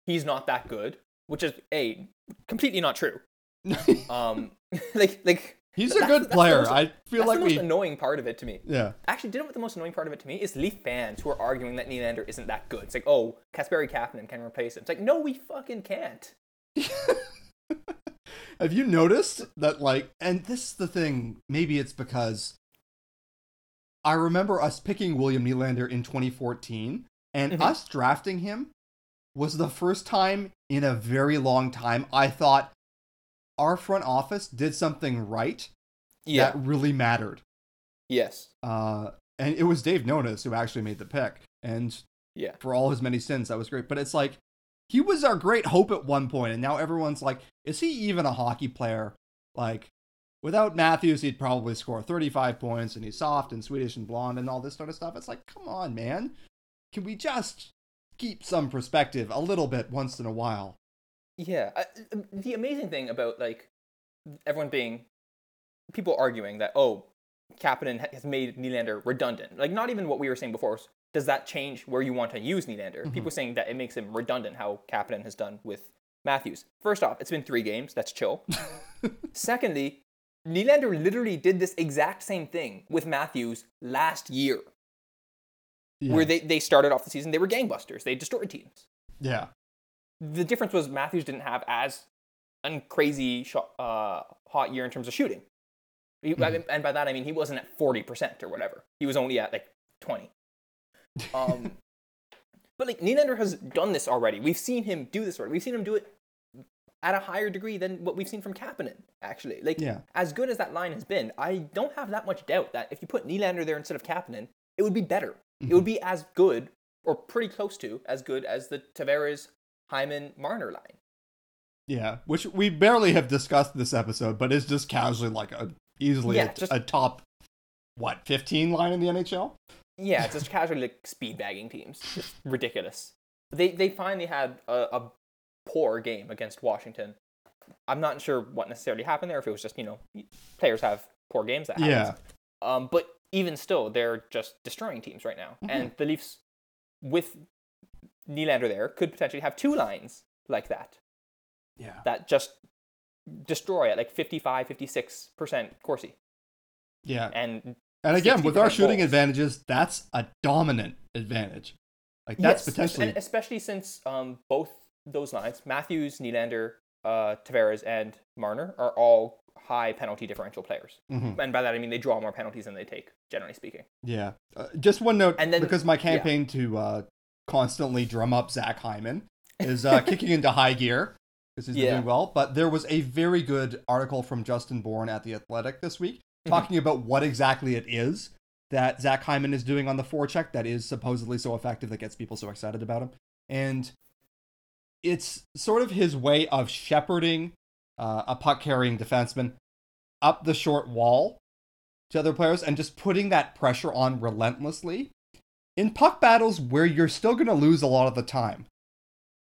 he's not that good, which is a completely not true. [LAUGHS] Um, [LAUGHS] like like he's a that's- good that's player most- i feel that's like the most we annoying part of it to me. yeah Actually, did you know what the most annoying part of it to me is Leaf fans who are arguing that Nylander isn't that good. It's like, oh, Kasperi Kapanen can replace him. It's like, no, we fucking can't. [LAUGHS] have you noticed that like and this is the thing maybe it's because i remember us picking william Nylander in 2014 and Mhm. us drafting him was the first time in a very long time i thought our front office did something right Yeah. that really mattered yes. Uh, and it was Dave Nonis who actually made the pick. And Yeah. for all his many sins, that was great. But it's like he was our great hope at one point, and now everyone's like, is he even a hockey player? Like, without Matthews, he'd probably score 35 points, and he's soft and Swedish and blonde and all this sort of stuff. It's like, come on, man. Can we just keep some perspective a little bit once in a while? Yeah. I, the amazing thing about like everyone being people arguing that oh, Kapanen has made Nylander redundant. Like not even what we were saying before. Does that change where you want to use Nylander? Mhm. People saying that it makes him redundant how Kapanen has done with Matthews. First off, it's been three games. That's chill. [LAUGHS] Secondly, Nylander literally did this exact same thing with Matthews last year, Yeah. where they, they started off the season, they were gangbusters. They destroyed teams. yeah. The difference was Matthews didn't have as a crazy shot, uh, hot year in terms of shooting. He, I Mhm. mean- and by that I mean he wasn't at 40% or whatever. He was only at like 20. Um, [LAUGHS] but like Nylander has done this already. We've seen him do this already. We've seen him do it at a higher degree than what we've seen from Kapanen, actually. Like, Yeah. as good as that line has been, I don't have that much doubt that if you put Nylander there instead of Kapanen, it would be better. It would be as good, or pretty close to, as good as the Tavares, Hyman, Marner line. Yeah, which we barely have discussed this episode, but it's just casually like a easily Yeah, a, just- a top what fifteen line in the NHL. Yeah, it's just casually like speed bagging teams. It's ridiculous. They they finally had a, a poor game against Washington. I'm not sure what necessarily happened there. If it was just you know players have poor games that happens. Um, but even still, they're just destroying teams right now. Mhm. And the Leafs, with Nylander there, could potentially have two lines like that Yeah, that just destroy at like 55, 56 percent Corsi. yeah. And And again, with our shooting goals. advantages, that's a dominant advantage. Like that's Yes, potentially and especially since um, both those lines, Matthews, Nylander, uh, Tavares, and Marner, are all high penalty differential players. Mhm. And by that I mean they draw more penalties than they take, generally speaking. Yeah. Uh, just one note, And then- because my yeah. campaign to uh, constantly drum up Zach Hyman is uh, [LAUGHS] kicking into high gear because he's Yeah. doing well. But there was a very good article from Justin Bourne at The Athletic this week Mhm. talking about what exactly it is that Zach Hyman is doing on the forecheck that is supposedly so effective that gets people so excited about him. And it's sort of his way of shepherding uh, a puck carrying defenseman up the short wall to other players and just putting that pressure on relentlessly in puck battles where you're still going to lose a lot of the time.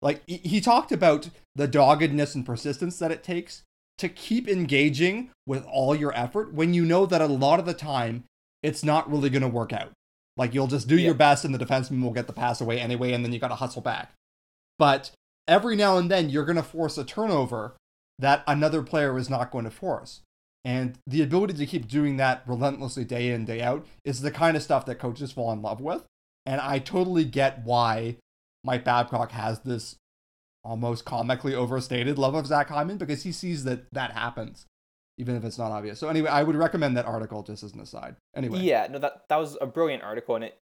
Like he- talked about the doggedness and persistence that it takes to keep engaging with all your effort when you know that a lot of the time it's not really going to work out. Like you'll just do Yeah. your best and the defenseman will get the pass away anyway and then you got to hustle back. But every now and then you're going to force a turnover that another player is not going to force. And the ability to keep doing that relentlessly day in, day out is the kind of stuff that coaches fall in love with. And I totally get why Mike Babcock has this almost comically overstated love of Zach Hyman because he sees that that happens, even if it's not obvious. So, anyway, I would recommend that article just as an aside. Anyway. Yeah, no, that that was a brilliant article, and it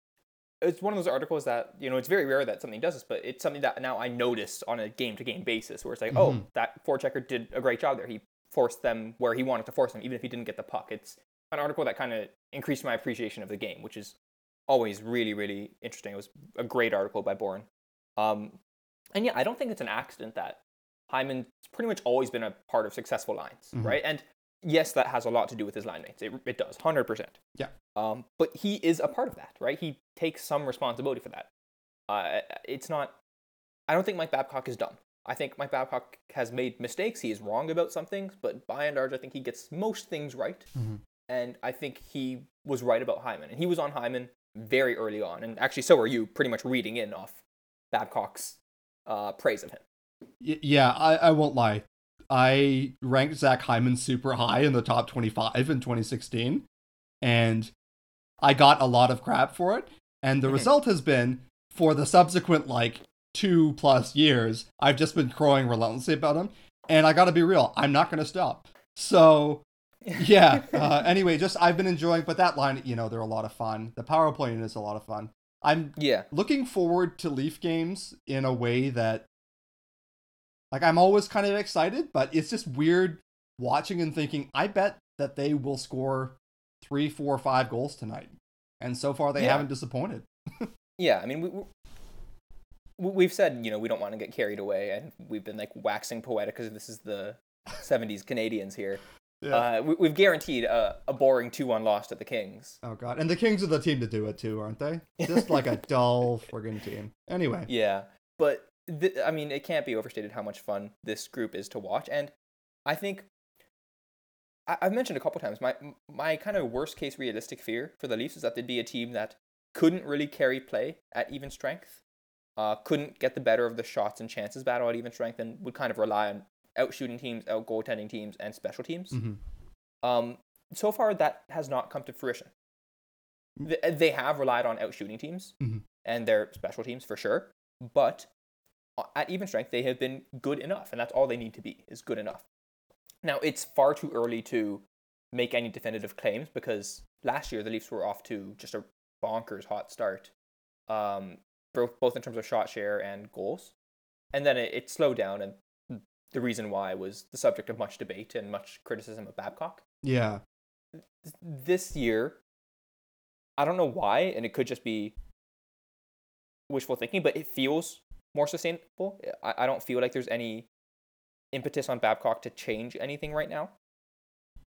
it's one of those articles that you know it's very rare that something does this, but it's something that now I notice on a game to game basis, where it's like, oh, Mhm. that forechecker did a great job there. He forced them where he wanted to force them, even if he didn't get the puck. It's an article that kind of increased my appreciation of the game, which is always really really interesting. It was a great article by Bourne. Um, and yeah, I don't think it's an accident that Hyman's pretty much always been a part of successful lines, Mhm. right? And yes, that has a lot to do with his line mates. It, it does, hundred percent. Yeah. Um, but he is a part of that, right? He takes some responsibility for that. Uh, it's not. I don't think Mike Babcock is dumb. I think Mike Babcock has made mistakes. He is wrong about some things, but by and large, I think he gets most things right. Mhm. And I think he was right about Hyman, and he was on Hyman very early on. And actually, so are you, pretty much reading in off Babcock's uh, praise of him. Y- yeah, I, I won't lie. I ranked Zach Hyman super high in the top 25 in 2016, and I got a lot of crap for it. And the result has been for the subsequent like two plus years, I've just been crowing relentlessly about him. And I got to be real, I'm not going to stop. So yeah. [LAUGHS] Uh, anyway, just I've been enjoying, but that line, you know, they're a lot of fun. The power play is a lot of fun. I'm yeah. looking forward to Leaf games in a way that like I'm always kind of excited, but it's just weird watching and thinking, I bet that they will score three, four, five goals tonight. And so far they Yeah. haven't disappointed. Yeah, I mean, we, we- we've said, you know, we don't want to get carried away, and we've been like waxing poetic because this is the 70s Canadiens here. Uh, we, we've guaranteed a, a boring 2 1 loss to the Kings. oh god. And the Kings are the team to do it too, aren't they? Just like a [LAUGHS] dull friggin' team. Anyway. Yeah, but th- I mean, it can't be overstated how much fun this group is to watch, and I think I- I've mentioned a couple times my my kind of worst case realistic fear for the Leafs is that they'd be a team that couldn't really carry play at even strength, uh, couldn't get the better of the shots and chances battle at even strength, and would kind of rely on out shooting teams, out goaltending teams, and special teams. Mhm. Um, so far, that has not come to fruition. Th- They have relied on out shooting teams Mhm. and their special teams for sure, but uh, at even strength, they have been good enough, and that's all they need to be is good enough. Now, it's far too early to make any definitive claims because last year the Leafs were off to just a bonkers hot start, um, both both in terms of shot share and goals, and then it, it slowed down, and the reason why was the subject of much debate and much criticism of Babcock. Yeah. This year, I don't know why, and it could just be wishful thinking, but it feels more sustainable. I, I don't feel like there's any impetus on Babcock to change anything right now.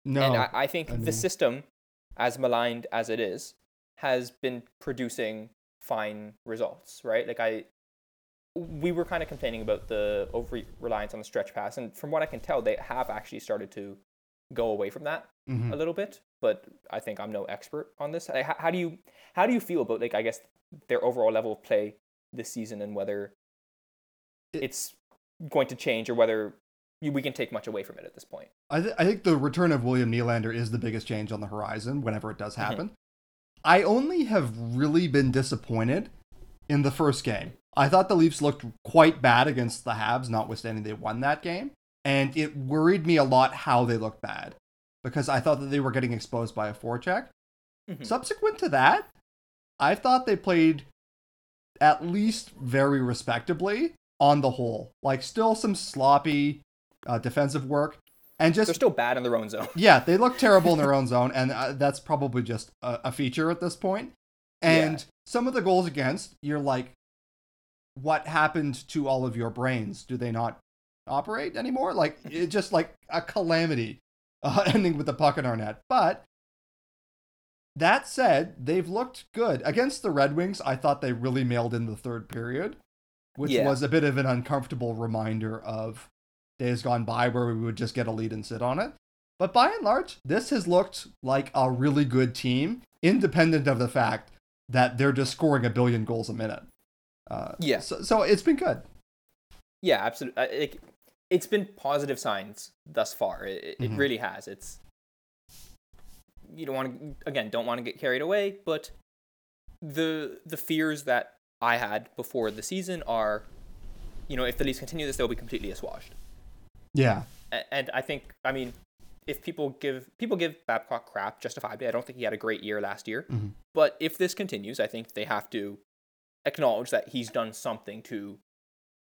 No. and I, I think I the system, as maligned as it is, has been producing fine results, right? Like I, we were kind of complaining about the over reliance on the stretch pass, and from what I can tell, they have actually started to go away from that Mhm. a little bit. But I think I'm no expert on this. How, how do you how do you feel about like I guess their overall level of play this season and whether It- it's going to change or whether we can take much away from it at this point? I, th- I think the return of William Nylander is the biggest change on the horizon whenever it does Mhm. happen. I only have really been disappointed in the first game. I thought the Leafs looked quite bad against the Habs, notwithstanding they won that game. And it worried me a lot how they looked bad because I thought that they were getting exposed by a forecheck. Mhm. Subsequent to that, I thought they played at least very respectably on the whole. Like, still some sloppy uh, defensive work. And just They're still bad in their own zone. yeah, they look terrible in their [LAUGHS] own zone, and uh, that's probably just a, a feature at this point. And Yeah. some of the goals against, you're like, what happened to all of your brains? Do they not operate anymore? Like, [LAUGHS] it's just like a calamity uh, [LAUGHS] ending with the puck in our net. But that said, they've looked good. Against the Red Wings, I thought they really mailed in the third period, which Yeah. was a bit of an uncomfortable reminder of days gone by where we would just get a lead and sit on it. But by and large, this has looked like a really good team, independent of the fact that they're just scoring a billion goals a minute. Uh, Yeah. So, so it's been good. Yeah, absolutely. It, it's been positive signs thus far. It, Mhm. really has. It's you don't want to again don't want to get carried away, but the the fears that I had before the season are, you know, if the Leafs continue this, they'll be completely assuaged. Yeah. And I think, I mean, if people give people give Babcock crap justifiably, I don't think he had a great year last year. Mhm. But if this continues, I think they have to acknowledge that he's done something to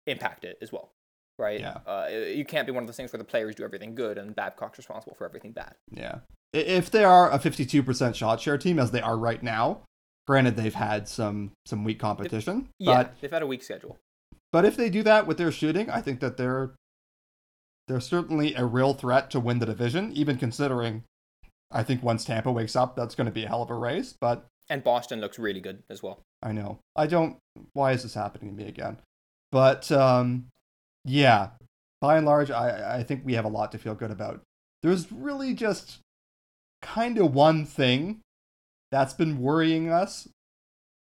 impact it as well, right? Yeah. Uh, you can't be one of those things where the players do everything good and Babcock's responsible for everything bad. Yeah. If they are a 52% shot share team, as they are right now, granted they've had some some weak competition, Yeah, but they've had a weak schedule. but if they do that with their shooting, I think that they're they're certainly a real threat to win the division, even considering I think once Tampa wakes up, that's going to be a hell of a race. But And Boston looks really good as well. I know I don't. Why is this happening to me again? But um, yeah, by and large, I I think we have a lot to feel good about. There's really just kind of one thing that's been worrying us.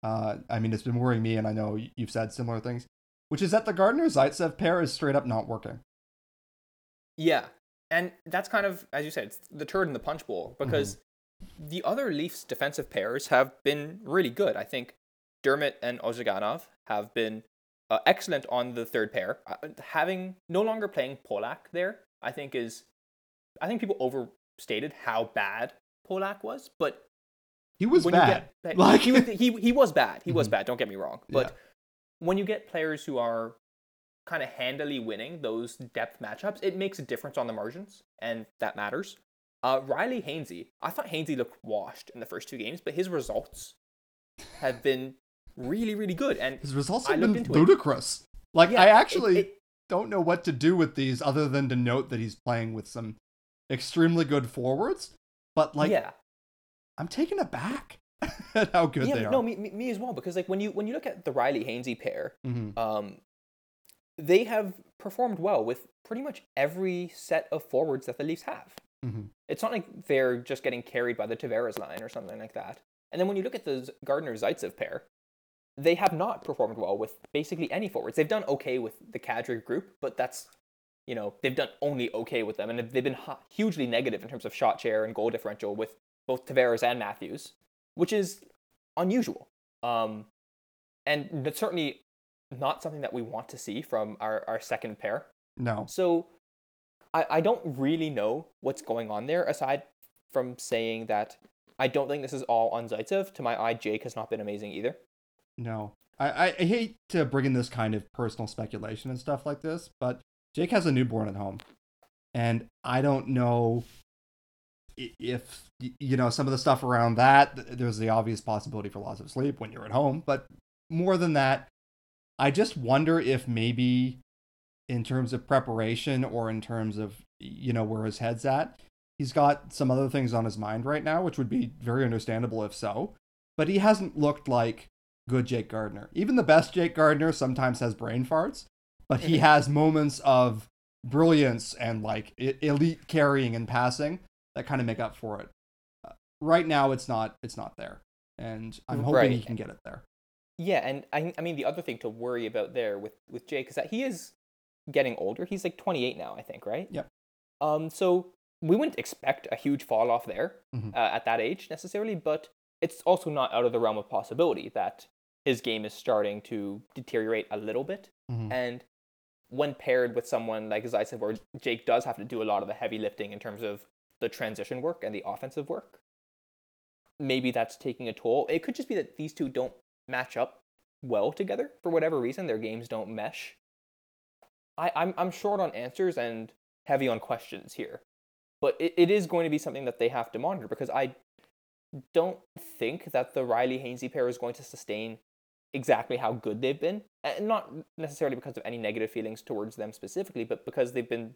Uh, I mean, it's been worrying me, and I know you've said similar things, which is that the Gardiner Zaitsev pair is straight up not working. Yeah. And that's kind of, as you said, it's the turd in the punch bowl because the other Leafs defensive pairs have been really good. I think Dermott and Ozhiganov have been uh, excellent on the third pair. Uh, having no longer playing Polak there, I think is, I think people overstated how bad Polak was, but He was bad. get [LAUGHS] Like- he, was, he he was bad. He was Mhm. bad. Don't get me wrong, but Yeah. when you get players who are kind of handily winning those depth matchups, it makes a difference on the margins, and that matters. Uh, Rielly Hainsey, I thought Hainsey looked washed in the first two games, but his results have been really, really good. And His results have been into it. ludicrous. Like yeah, I actually it- don't know what to do with these other than to note that he's playing with some extremely good forwards. But like, yeah, I'm taken aback [LAUGHS] at how good yeah, they are. no, me, me, me as well. Because like when you when you look at the Rielly Hainsey pair, Mhm. um, they have performed well with pretty much every set of forwards that the Leafs have. Mhm. It's not like they're just getting carried by the Tavares line or something like that. And then when you look at the Gardiner Zaitsev pair, they have not performed well with basically any forwards. They've done okay with the Kadri group, but that's you know they've done only okay with them, and they've been hugely negative in terms of shot share and goal differential with both Tavares and Matthews, which is unusual. Um, and certainly not something that we want to see from our, our second pair. No. So I, I don't really know what's going on there aside from saying that I don't think this is all on Zaitsev. To my eye, Jake has not been amazing either. No. I, I, I hate to bring in this kind of personal speculation and stuff like this, but Jake has a newborn at home. And I don't know if, you know, some of the stuff around that, there's the obvious possibility for loss of sleep when you're at home. But more than that, I just wonder if maybe in terms of preparation or in terms of, you know, where his head's at, he's got some other things on his mind right now, which would be very understandable if so. But he hasn't looked like good Jake Gardiner. Even the best Jake Gardiner sometimes has brain farts, but he [LAUGHS] has moments of brilliance and like elite carrying and passing that kind of make up for it. Uh, right now, it's not. It's not there, and I'm hoping he can get it there. Yeah, and I, I mean the other thing to worry about there with with Jake is that he is getting older. He's like 28 now, I think, right? Yep. Um, so we wouldn't expect a huge fall off there Mhm. uh, at that age necessarily, but it's also not out of the realm of possibility that his game is starting to deteriorate a little bit. Mhm. And when paired with someone like Zaitsev, where Jake does have to do a lot of the heavy lifting in terms of the transition work and the offensive work, maybe that's taking a toll. It could just be that these two don't match up well together for whatever reason. Their games don't mesh. I, I'm I'm short on answers and heavy on questions here, but it, it is going to be something that they have to monitor because I don't think that the Rielly Hainsey pair is going to sustain exactly how good they've been, and not necessarily because of any negative feelings towards them specifically, but because they've been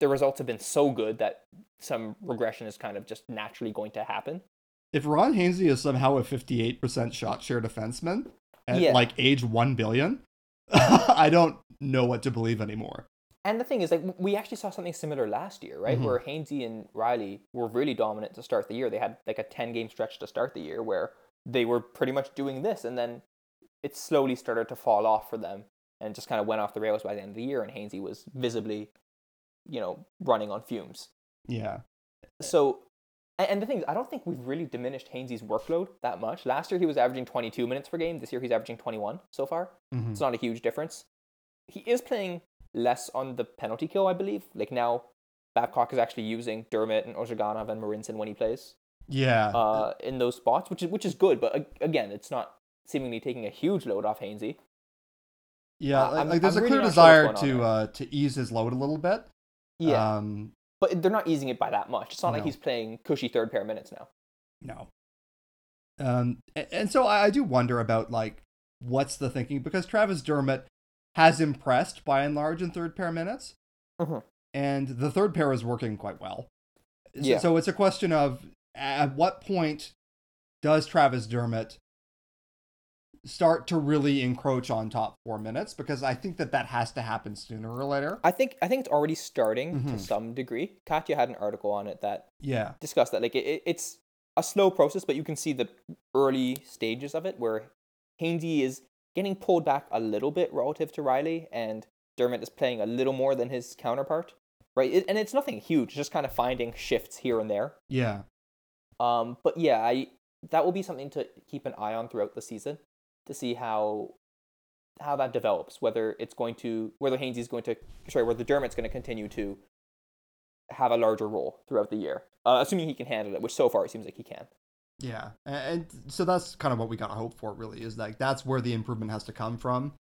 the results have been so good that some regression is kind of just naturally going to happen. If Ron Hainsey is somehow a 58% shot share defenseman at Yeah. like age 1 billion, [LAUGHS] I don't know what to believe anymore. And the thing is, like, we actually saw something similar last year, right? Mhm. Where Hainsey and Rielly were really dominant to start the year. They had like a 10 game stretch to start the year where they were pretty much doing this, and then it slowly started to fall off for them and just kind of went off the rails by the end of the year. And Hainsey was visibly, you know, running on fumes. Yeah. So, and, the thing is, I don't think we've really diminished Hainsey's workload that much. Last year he was averaging 22 minutes per game. This year he's averaging 21 so far. Mhm. It's not a huge difference. He is playing less on the penalty kill, I believe. Like now, Babcock is actually using Dermott and Ozhiganov and Marincin when he plays Yeah. uh, in those spots, which is which is good. But again, it's not seemingly taking a huge load off Hainsey. yeah, uh, like, like there's I'm a really clear not sure desire to uh to ease his load a little bit. Yeah, Um but they're not easing it by that much. It's not like he's playing cushy third pair minutes now. no. Um and, so I, do wonder about like what's the thinking because Travis Dermott has impressed by and large in third pair minutes. Mhm. And the third pair is working quite well. So- Yeah. So it's a question of at what point does Travis Dermott start to really encroach on top four minutes? Because I think that that has to happen sooner or later. I think I think it's already starting Mhm. to some degree. Katya had an article on it that Yeah. discussed that. Like it, it- it's a slow process, but you can see the early stages of it where Hainsey is getting pulled back a little bit relative to Rielly, and Dermott is playing a little more than his counterpart. Right, it, and it's nothing huge, just kind of finding shifts here and there. Yeah. Um, but yeah, I that will be something to keep an eye on throughout the season to see how how that develops. Whether it's going to whether Hainsey's going to sorry whether Dermott's going to continue to have a larger role throughout the year, uh, assuming he can handle it, which so far it seems like he can. Yeah, and so that's kind of what we gotta hope for. Really, is like that's where the improvement has to come from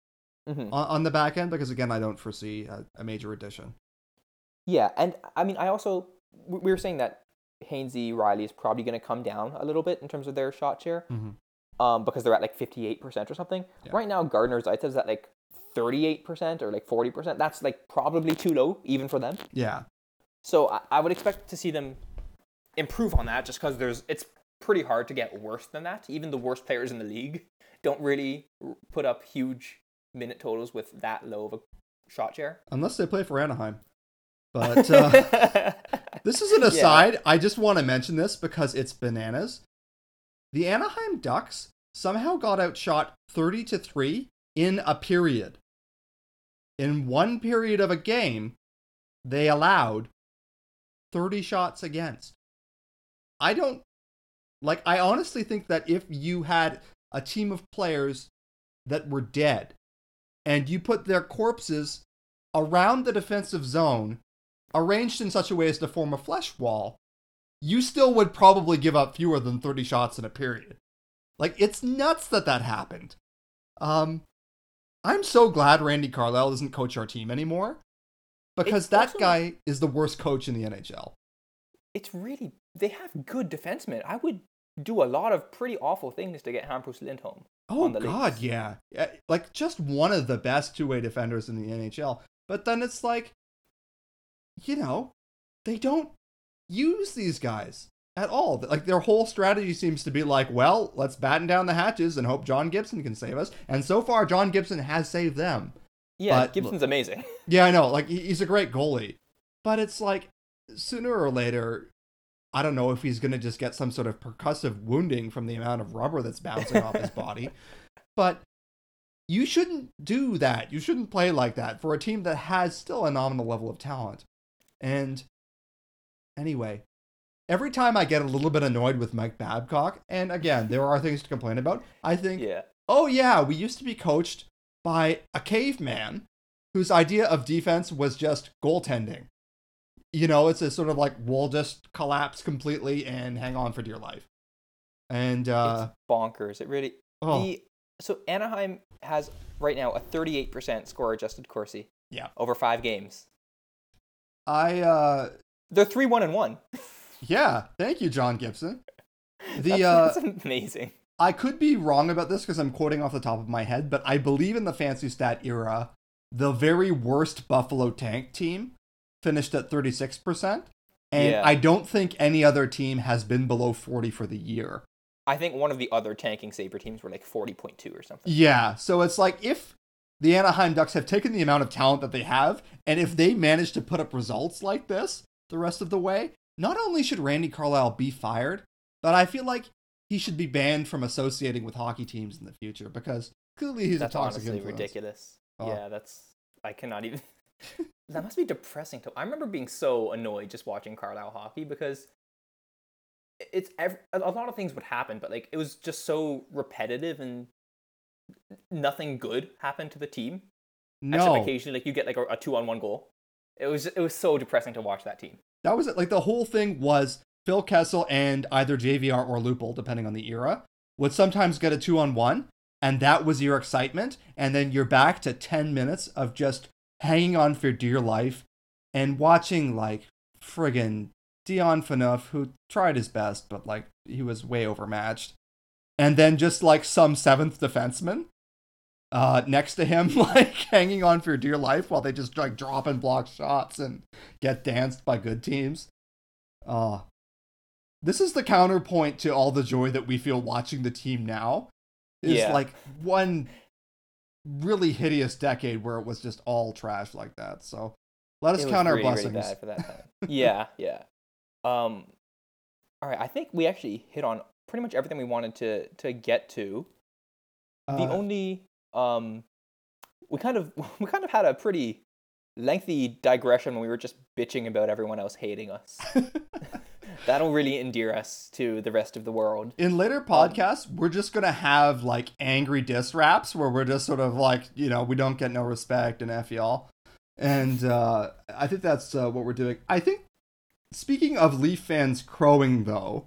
hmm on, on the back end. Because again, I don't foresee a, a major addition. Yeah, and I mean, I also we we were saying that Hainsey Rielly is probably going to come down a little bit in terms of their shot share, Mhm. Um, because they're at like fifty eight percent or something. Yeah. Right now, Gardiner Zaitsev's at like thirty eight percent or like forty percent. That's like probably too low even for them. Yeah, So I, I would expect to see them improve on that, just because there's it's pretty hard to get worse than that. Even the worst players in the league don't really r- put up huge minute totals with that low of a shot share. unless they play for Anaheim. [LAUGHS] But uh, [LAUGHS] this is an Yeah. aside. I just want to mention this because it's bananas. The Anaheim Ducks somehow got outshot thirty to three in a period. In one period of a game, they allowed 30 shots against. I don't like I honestly think that if you had a team of players that were dead and you put their corpses around the defensive zone arranged in such a way as to form a flesh wall, you still would probably give up fewer than 30 shots in a period. Like it's nuts that that happened. Um I'm so glad Randy Carlyle doesn't coach our team anymore because It's that also- guy is the worst coach in the NHL. it's really they have good defensemen. I would do a lot of pretty awful things to get Hampus Lindholm. Oh on the God, Leafs. yeah. Uh, Like just one of the best two-way defenders in the NHL. But then it's like, you know, they don't use these guys at all. Like their whole strategy seems to be like, well, let's batten down the hatches and hope John Gibson can save us. And so far, John Gibson has saved them. Yeah, But- Gibson's amazing. [LAUGHS] Yeah, I know. Like he's a great goalie, but it's like sooner or later, I don't know if he's gonna just get some sort of percussive wounding from the amount of rubber that's bouncing off his body. [LAUGHS] But you shouldn't do that. You shouldn't play like that for a team that has still a nominal level of talent. And anyway, every time I get a little bit annoyed with Mike Babcock, and again, there are things to complain about. I think yeah. oh yeah, we used to be coached by a caveman whose idea of defense was just goaltending. You know, it's a sort of like we'll just collapse completely and hang on for dear life. And uh, it's bonkers. It really. oh, The so Anaheim has right now a 38% score adjusted Corsi. Yeah. Over five games. I uh, They're three one and one. yeah, thank you, John Gibson. The that's, uh, that's amazing. I could be wrong about this because I'm quoting off the top of my head, but I believe in the fancy stat era, the very worst Buffalo Tank team finished at 36%. And Yeah. I don't think any other team has been below 40 for the year. I think one of the other tanking Sabre teams were like 40.2 or something. Yeah, so it's like if the Anaheim Ducks have taken the amount of talent that they have, and if they manage to put up results like this the rest of the way, not only should Randy Carlyle be fired, but I feel like he should be banned from associating with hockey teams in the future because clearly he's That's a toxic honestly influence. ridiculous. Oh. Yeah, that's I cannot even. [LAUGHS] that must be depressing. To I remember being so annoyed just watching Carlyle hockey because it's ev- a lot of things would happen, but like it was just so repetitive and nothing good happened to the team. Except No, occasionally, like you get like a, a two on one goal. It was it was so depressing to watch that team. that was it. Like the whole thing was Phil Kessel and either JVR or Lupul, depending on the era, would sometimes get a two on one, and that was your excitement. And then you're back to 10 minutes of just hanging on for dear life and watching like friggin' Dion Phaneuf, who tried his best, but like he was way overmatched. And then just like some seventh defenseman uh, next to him, [LAUGHS] like hanging on for dear life while they just like drop and block shots and get danced by good teams. Uh, this is the counterpoint to all the joy that we feel watching the team now. Is Yeah. like one really hideous decade where it was just all trash like that. So let us count our really, really blessings. bad for that time. [LAUGHS] yeah, yeah. Um, all right, I think we actually hit on pretty much everything we wanted to to get to. The Uh, only um, we kind of [LAUGHS] we kind of had a pretty lengthy digression when we were just bitching about everyone else hating us. [LAUGHS] [LAUGHS] That'll really endear us to the rest of the world. in later podcasts, we're just gonna have like angry diss raps where we're just sort of like, you know, we don't get no respect and f y'all. And uh, I think that's uh, what we're doing. I think speaking of Leaf fans crowing though,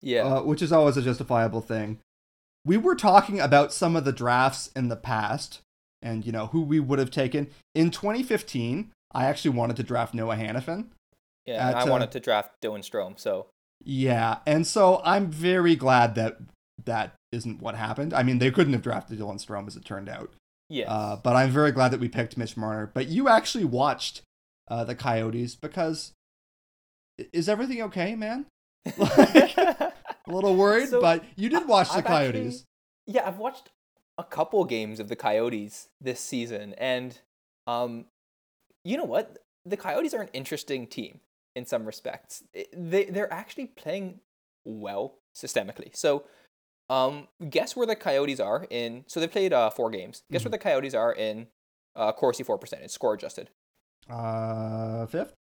Yeah. uh, which is always a justifiable thing. We were talking about some of the drafts in the past and, you know, who we would have taken. In 2015, I actually wanted to draft Noah Hanifin. yeah. And at, I uh, wanted to draft Dylan Strome, so Yeah, and so I'm very glad that that isn't what happened. I mean, they couldn't have drafted Dylan Strome as it turned out. yes. Uh, but I'm very glad that we picked Mitch Marner. But you actually watched uh, the Coyotes because is everything okay, man? [LAUGHS] Like, a little worried, So, but you did watch the I've actually- Coyotes. Yeah, I've watched a couple games of the Coyotes this season, and um, you know what? The Coyotes are an interesting team in some respects. They they're actually playing well systemically. So, um, guess where the Coyotes are in? So they played uh four games. Guess where the Coyotes are in? Uh, Corsi for percentage, score adjusted. Uh, fifth?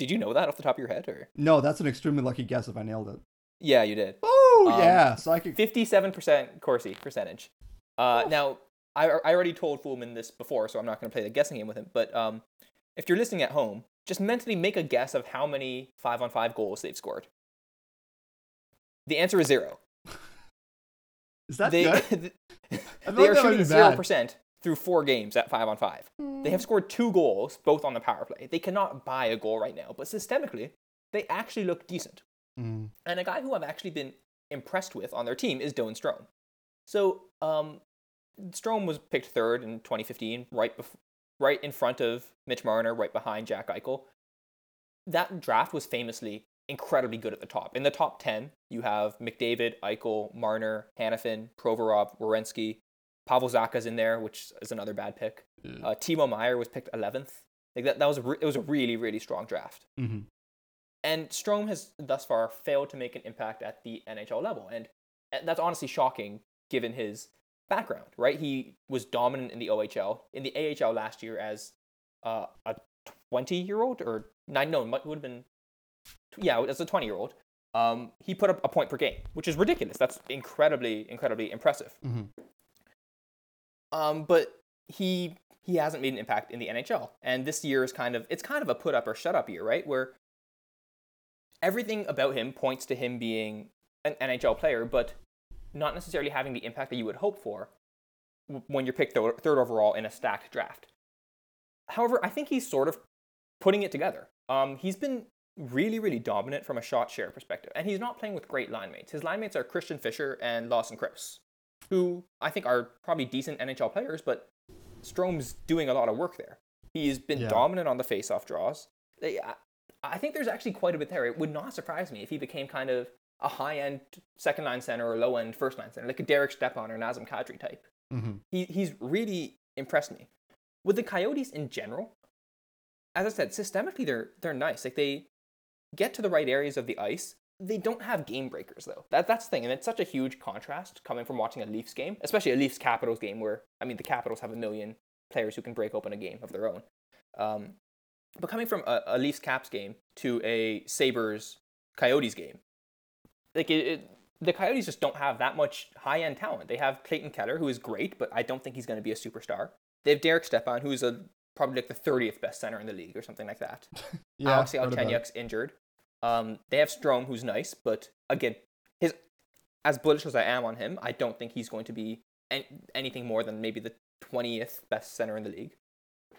Did you know that off the top of your head, or? No, that's an extremely lucky guess if I nailed it. Yeah, you did. Oh Um, yeah, psychic. Fifty-seven percent Corsi percentage. Uh, now, I, I already told Fulemin this before, so I'm not going to play the guessing game with him. But um, if you're listening at home, just mentally make a guess of how many five-on-five goals they've scored. The answer is zero. [LAUGHS] Is that they good? [LAUGHS] [LAUGHS] They are shooting zero percent through four games at five-on-five. They have scored two goals, both on the power play. They cannot buy a goal right now, but systemically, they actually look decent. Mm. And a guy who I've actually been impressed with on their team is Dylan Strome. So, um, Strome was picked third in 2015, right bef- right in front of Mitch Marner, right behind Jack Eichel. That draft was famously incredibly good at the top. In the top 10, you have McDavid, Eichel, Marner, Hanifin, Provorov, Werenski. Pavel Zacha's in there, which is another bad pick. Ugh. Uh, Timo Meier was picked 11th. Like that, that was a re- it was a really really strong draft. Mhm. And Strome has thus far failed to make an impact at the NHL level. And that's honestly shocking given his background, right? He was dominant in the OHL, in the AHL last year as uh, a 20 year old or nine, no, it would have been, yeah, as a 20 year old. um, he put up a point per game, which is ridiculous. That's incredibly, incredibly impressive. Mhm. Um, but he he hasn't made an impact in the NHL, and this year is kind of it's kind of a put up or shut up year, right? Where everything about him points to him being an NHL player, but not necessarily having the impact that you would hope for when you're picked third, overall in a stacked draft. However, I think he's sort of putting it together. Um, he's been really, really dominant from a shot share perspective, and he's not playing with great line mates. His line mates are Christian Fischer and Lawson Crouse, who I think are probably decent NHL players, but Strome's doing a lot of work there. He's been Yeah. dominant on the face-off draws. They- I, I think there's actually quite a bit there. It would not surprise me if he became kind of a high-end second line center or low-end first line center, like a Derek Stepan or Nazem Kadri type. hmm He, he's really impressed me. With the Coyotes in general, as I said, systemically they're they're nice. Like they get to the right areas of the ice. They don't have game breakers though. That that's the thing, and it's such a huge contrast coming from watching a Leafs game, especially a Leafs Capitals game where I mean the Capitals have a million players who can break open a game of their own. Um, but coming from a, a Leafs Caps game to a Sabres Coyotes game, like it, it, the Coyotes just don't have that much high end talent. They have Clayton Keller, who is great, but I don't think he's going to be a superstar. They have Derek Stepan, who's a probably like the thirtieth best center in the league or something like that. [LAUGHS] Yeah, Alex heard about it. Galchenyuk's injured. Um, they have Strome, who's nice, but again, his as bullish as I am on him, I don't think he's going to be an, anything more than maybe the twentieth best center in the league,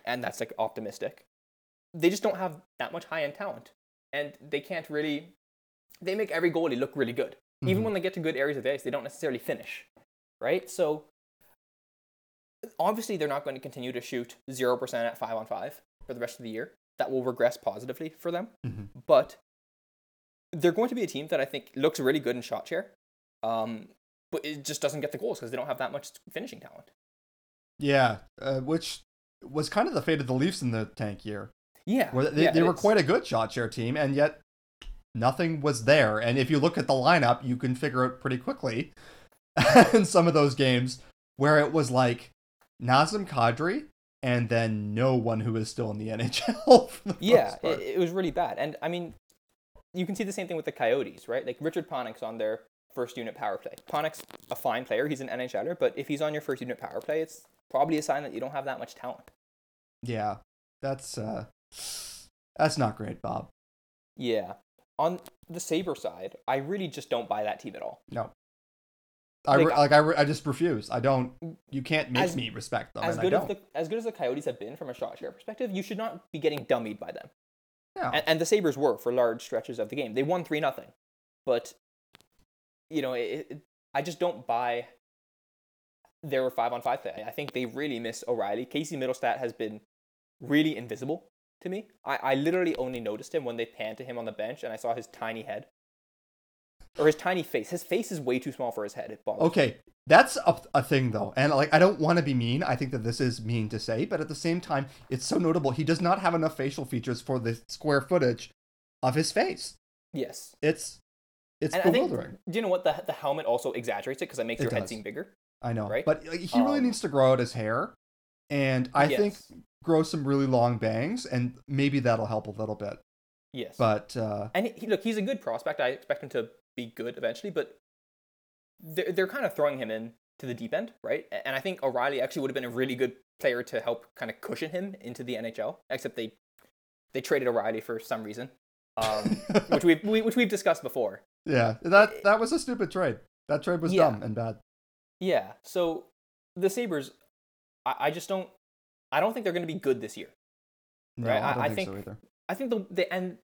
and that's like optimistic. They just don't have that much high end talent, and they can't really. They make every goalie look really good, even Mhm. when they get to good areas of the ice. They don't necessarily finish, right? So obviously, they're not going to continue to shoot zero percent at five on five for the rest of the year. That will regress positively for them Mhm. but they're going to be a team that I think looks really good in shot share, um, but it just doesn't get the goals because they don't have that much finishing talent. Yeah, uh, which was kind of the fate of the Leafs in the tank year, Yeah, where they, yeah, they were quite a good shot share team, and yet nothing was there. And if you look at the lineup, you can figure out pretty quickly [LAUGHS] in some of those games where it was like Nazem Kadri and then no one who is still in the [LAUGHS] NHL. The Yeah, it, it was really bad, and I mean, you can see the same thing with the Coyotes, right? Like Richard Panik's on their first unit power play. Panik's a fine player; he's an NHLer, but if he's on your first unit power play, it's probably a sign that you don't have that much talent. yeah, that's uh, that's not great, Bob. Yeah. On the Sabre side, I really just don't buy that team at all. No. I re- Like, like I, re- I just refuse. I don't. You can't make As- me respect them, as and good I as the as good as the Coyotes have been from a shot share perspective, you should not be getting dummied by them. Yeah. And, and the Sabres were for large stretches of the game. They won 3 nothing. But, you know, it, it, I just don't buy their 5 on 5 play. I think they really miss O'Reilly. Casey Mittelstadt has been really invisible to me. I, I literally only noticed him when they panned to him on the bench and I saw his tiny head. Or his tiny face. His face is way too small for his head. Okay, that's a, a thing though, and like I don't want to be mean. I think that this is mean to say, but at the same time, it's so notable. He does not have enough facial features for the square footage of his face. Yes. It's it's And I think, bewildering. do you know what? The, the helmet also exaggerates it because it makes It your head seem bigger. I know, right? but like, he really Um, needs to grow out his hair, and I think grow some really long bangs, and maybe that'll help a little bit. Yes. But uh, And he, look, he's a good prospect. I expect him to be good eventually, but they're, they're kind of throwing him in to the deep end, right? And I think O'Reilly actually would have been a really good player to help kind of cushion him into the NHL, except they they traded O'Reilly for some reason, um, [LAUGHS] which we've we, which we've discussed before. yeah, that that was a stupid trade. That trade was Yeah. dumb and bad. Yeah. So the Sabres, I, I just don't. I don't think they're going to be good this year. No, Right, I don't I- I think, so think- either. I think the, the and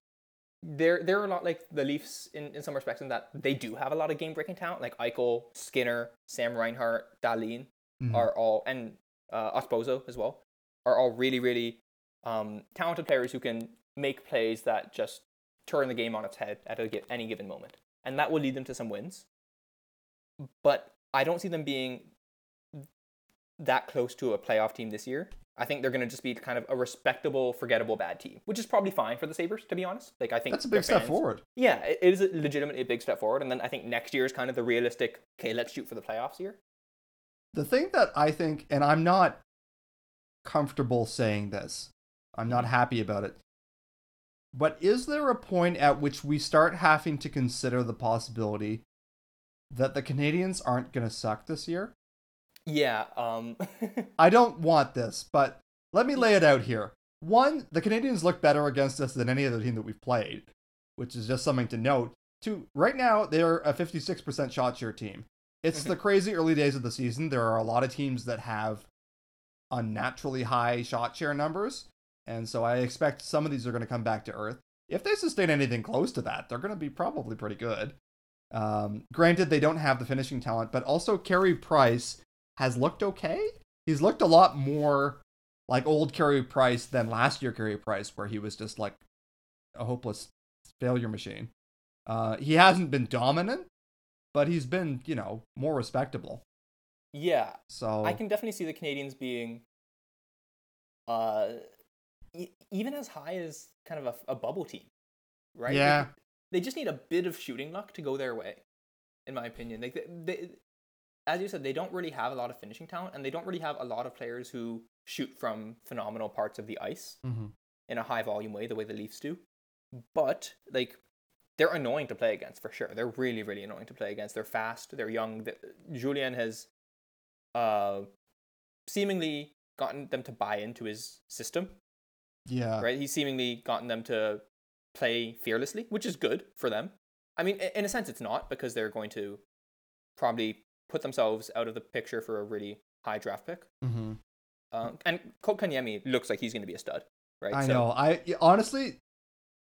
they're they're a lot like the Leafs in, in some respects in that they do have a lot of game breaking talent, like Eichel, Skinner, Sam Reinhart, Dahlin Mhm. are all and uh, Okposo as well are all really really um, talented players who can make plays that just turn the game on its head at a, any given moment, and that will lead them to some wins. But I don't see them being that close to a playoff team this year. I think they're going to just be kind of a respectable, forgettable bad team, which is probably fine for the Sabres, to be honest. Like I think That's a big step fans- forward. Yeah, it is a legitimately a big step forward, and then I think next year is kind of the realistic. Okay, let's shoot for the playoffs year. The thing that I think, and I'm not comfortable saying this, I'm not mm-hmm. happy about it. But is there a point at which we start having to consider the possibility that the Canadiens aren't going to suck this year? Yeah. Um. [LAUGHS] I don't want this, but let me lay it out here. One, the Canadiens look better against us than any other team that we've played, which is just something to note. Two, right now they're a 56% shot share team. It's the crazy early days of the season. There are a lot of teams that have unnaturally high shot share numbers, and so I expect some of these are going to come back to earth. If they sustain anything close to that, they're going to be probably pretty good. Um, granted, they don't have the finishing talent, but also Carey Price has looked okay. He's looked a lot more like old Carey Price than last year Carey Price, where he was just like a hopeless failure machine. Uh, he hasn't been dominant, but he's been, you know, more respectable. Yeah. So I can definitely see the Canadiens being, uh, e- even as high as kind of a, a bubble team, right? Yeah. They, they just need a bit of shooting luck to go their way, in my opinion. Like they, they, as you said, they don't really have a lot of finishing talent, and they don't really have a lot of players who shoot from phenomenal parts of the ice Mhm. in a high volume way, the way the Leafs do. But like, they're annoying to play against for sure. They're really, really annoying to play against. They're fast. They're young. The, Julien has, uh, seemingly gotten them to buy into his system. yeah, Right? He's seemingly gotten them to play fearlessly, which is good for them. I mean, in a sense, it's not because they're going to probably put themselves out of the picture for a really high draft pick. hmm Um, and Kotkaniemi looks like he's going to be a stud, right? I So- know. I honestly,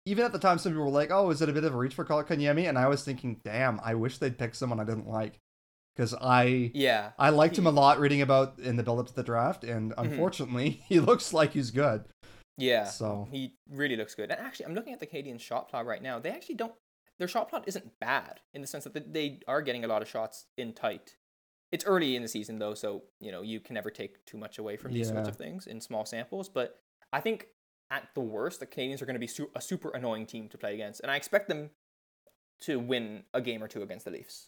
even at the time, some people were like, "Oh, is it a bit of a reach for Kotkaniemi?" And I was thinking, "Damn, I wish they'd pick someone I didn't like," because I Yeah. I liked him a lot reading about in the build up to the draft, and unfortunately, [LAUGHS] he looks like he's good. Yeah. So- he really looks good. And actually, I'm looking at the Canadian shot plot right now. They actually don't. Their shot plot isn't bad in the sense that they are getting a lot of shots in tight. It's early in the season though, so you know you can never take too much away from these sorts of things in small samples. But I think at the worst, the Canadiens are going to be su- a super annoying team to play against, and I expect them to win a game or two against the Leafs.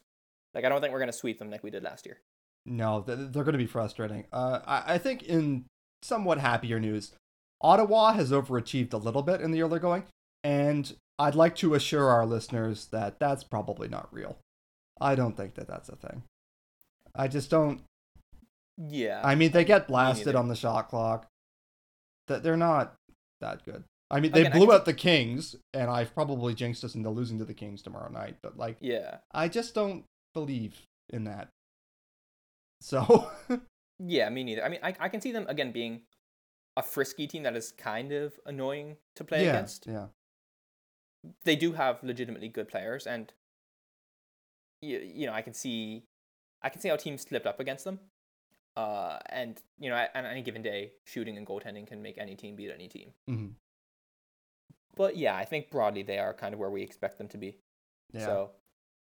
Like I don't think we're going to sweep them like we did last year. No, they're going to be frustrating. Uh, I, I think in somewhat happier news, Ottawa has overachieved a little bit in the early going, and I'd like to assure our listeners that that's probably not real. I don't think that that's a thing. I just don't. Yeah. I mean, they get blasted on the shot clock. That they're not that good. I mean, they Again, blew out the Kings, and I've probably jinxed us into losing to the Kings tomorrow night. But like, yeah. I just don't believe in that. So [LAUGHS] Yeah, me neither. I mean, I, I can see them again being a frisky team that is kind of annoying to play yeah, against. yeah, They do have legitimately good players, and you, you know I can see, I can see how teams slipped up against them. Uh, and you know, on any given day, shooting and goaltending can make any team beat any team. hmm But yeah, I think broadly they are kind of where we expect them to be. yeah. So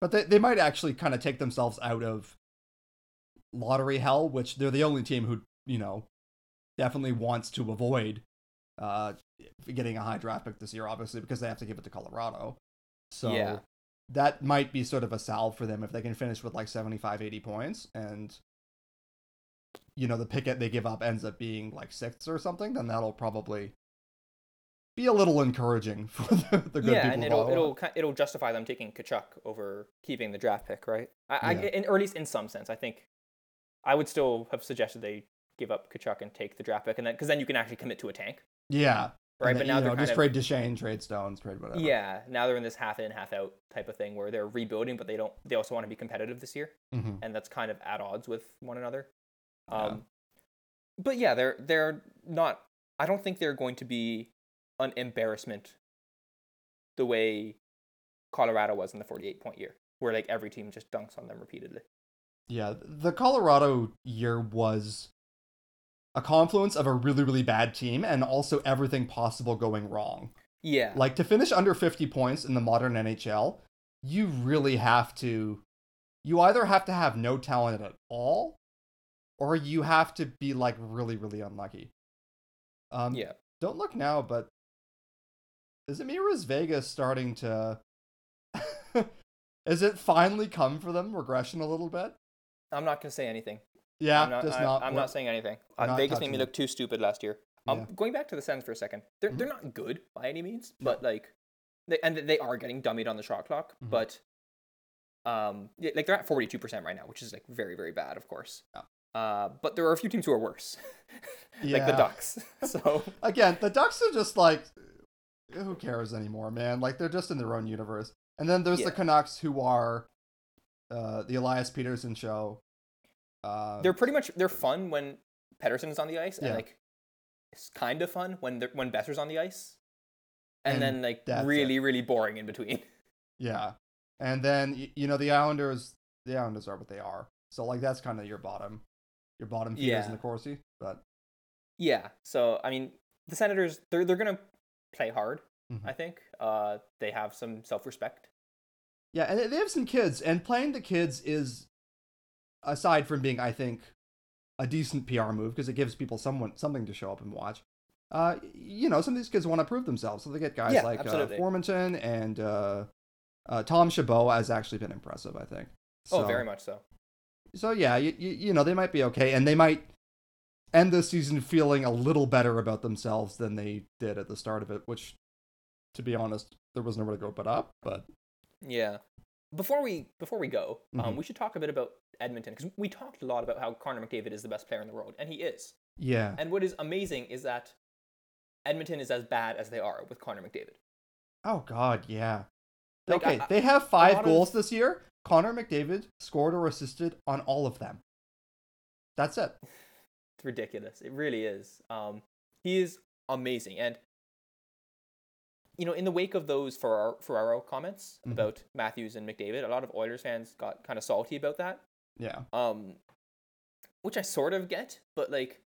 But they, they might actually kind of take themselves out of lottery hell, which they're the only team who, you know, definitely wants to avoid uh, getting a high draft pick this year, obviously, because they have to give it to Colorado. So Yeah. That might be sort of a salve for them if they can finish with like 75, 80 points and, you know, the picket they give up ends up being like sixth or something, then that'll probably be a little encouraging [LAUGHS] for the, the good yeah, people and it'll it'll it'll justify them taking Tkachuk over keeping the draft pick, right? I, I in, or at least in some sense, I think I would still have suggested they give up Tkachuk and take the draft pick, and then because then you can actually commit to a tank, Yeah. Right? And But now you they're know, kind just of trade Duchene, trade Stones, trade whatever. yeah. Now they're in this half in, half out type of thing where they're rebuilding, but they don't. They also want to be competitive this year, hmm and that's kind of at odds with one another. Yeah. Um, but yeah, they're they're not. I don't think they're going to be an embarrassment the way Colorado was in the 48 point year, where like every team just dunks on them repeatedly. Yeah. The Colorado year was a confluence of a really, really bad team and also everything possible going wrong. Yeah. Like to finish under 50 points in the modern NHL, you really have to. You either have to have no talent at all, or you have to be like really, really unlucky. Um, yeah. Don't look now, but is it Emira's Vegas starting to? [LAUGHS] Is it finally come for them regression a little bit? I'm not gonna say anything. Yeah, I'm not, just I, not. I'm not saying anything. Uh, not Vegas made me look too stupid last year. Um, Yeah. going back to the Sens for a second, they're they're not good by any means, but like, they, and they are getting dummied on the shot clock, Mhm. but um, yeah, like they're at forty two percent right now, which is like very very bad, of course. Yeah. Uh, but there are a few teams who are worse, [LAUGHS] like the Ducks. [LAUGHS] So [LAUGHS] Again, the Ducks are just like, who cares anymore, man? Like they're just in their own universe. And then there's Yeah. the Canucks, who are uh, the Elias Pettersson show. Uh, they're pretty much they're fun when Pettersson's on the ice, and like it's kind of fun when they're when Boeser's on the ice, and, And then like really really boring in between. [LAUGHS] yeah, and then you know the Islanders. The Islanders are what they are. So like that's kind of your bottom, your bottom feeders Yeah. in the Corsi. But Yeah. So I mean, the Senators they're they're gonna play hard. Mhm. I think uh, they have some self respect. yeah, and they have some kids, and playing the kids is, aside from being, I think, a decent PR move because it gives people someone something to show up and watch. Uh, you know, some of these kids want to prove themselves, so they get guys Yeah, like uh. Formenton and uh, uh, Tom Chabot has actually been impressive. I think. Oh, very much so. So yeah, you, you you know they might be okay, and they might end the season feeling a little better about themselves than they did at the start of it. Which, to be honest, there was nowhere to go but up. But Yeah. Before we before we go, um, Mhm. we should talk a bit about Edmonton because we talked a lot about how Connor McDavid is the best player in the world, and he is. yeah, And what is amazing is that Edmonton is as bad as they are with Connor McDavid. oh god, yeah. Like, okay, I- they have five of- goals this year. Connor McDavid scored or assisted on all of them. That's it. [LAUGHS] It's ridiculous. It really is. Um, he is amazing, and you know, in the wake of those Ferraro, Ferraro comments Mhm. about Matthews and McDavid, a lot of Oilers fans got kind of salty about that. Yeah, Um, which I sort of get, but like,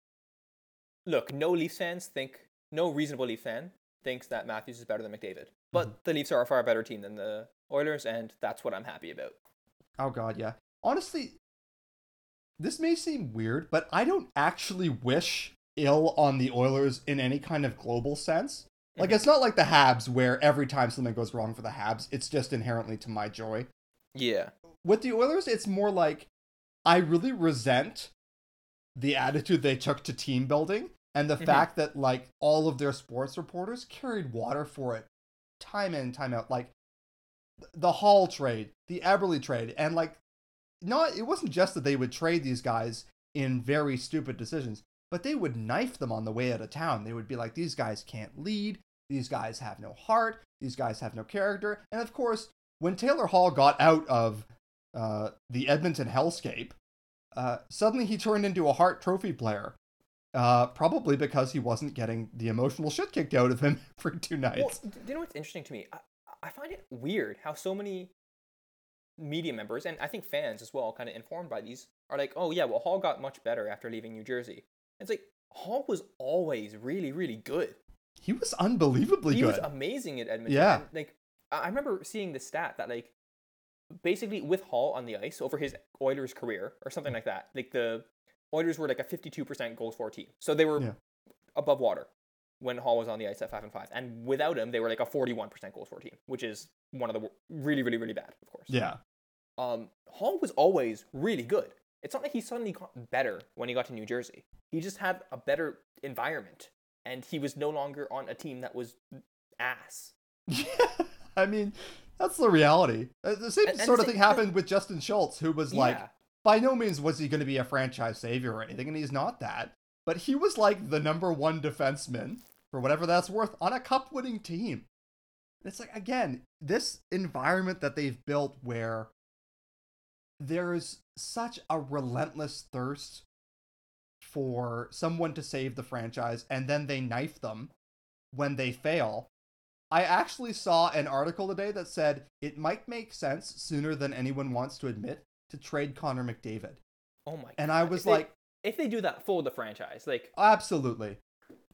look, no Leafs fans think, no reasonable Leaf fan thinks that Matthews is better than McDavid. But the Leafs are a far better team than the Oilers, and that's what I'm happy about. Oh god, yeah. Honestly, this may seem weird, but I don't actually wish ill on the Oilers in any kind of global sense. Like it's not like the Habs where every time something goes wrong for the Habs, it's just inherently to my joy. Yeah. With the Oilers, it's more like I really resent the attitude they took to team building and the Mhm. fact that like all of their sports reporters carried water for it time in time out like the Hall trade, the Eberle trade and like not it wasn't just that they would trade these guys in very stupid decisions, but they would knife them on the way out of town. They would be like these guys can't lead, these guys have no heart, these guys have no character. And of course, when Taylor Hall got out of uh, the Edmonton hellscape, uh, suddenly he turned into a Hart Trophy player. Uh, probably because he wasn't getting the emotional shit kicked out of him [LAUGHS] for two nights. d- you know what's interesting to me? I, I find it weird how so many media members and I think fans as well, kind of informed by these, are like, "Oh yeah, well Hall got much better after leaving New Jersey." It's like Hall was always really, really good. He was unbelievably he good. He was amazing at Edmonton. Yeah. And, like I remember seeing the stat that like basically with Hall on the ice over his Oilers career or something like that, like the Oilers were like a 52% goals for team. So they were Yeah. above water when Hall was on the ice at 5 and 5. And without him, they were like a 41% goals for team, which is one of the really really really bad, of course. yeah. Um Hall was always really good. It's not like he suddenly got better when he got to New Jersey. He just had a better environment and he was no longer on a team that was ass. Yeah, [LAUGHS] I mean, that's the reality. Uh, The same And- and sort of thing happened with Justin Schultz, who was like, Yeah. by no means was he going to be a franchise savior or anything, and he's not that. But he was like the number one defenseman, for whatever that's worth, on a cup winning team. It's like, again, this environment that they've built where there's such a relentless thirst for someone to save the franchise, and then they knife them when they fail. I actually saw an article today that said it might make sense sooner than anyone wants to admit to trade Connor McDavid. Oh my god. And I was If they- like, if they do that for the franchise, like absolutely.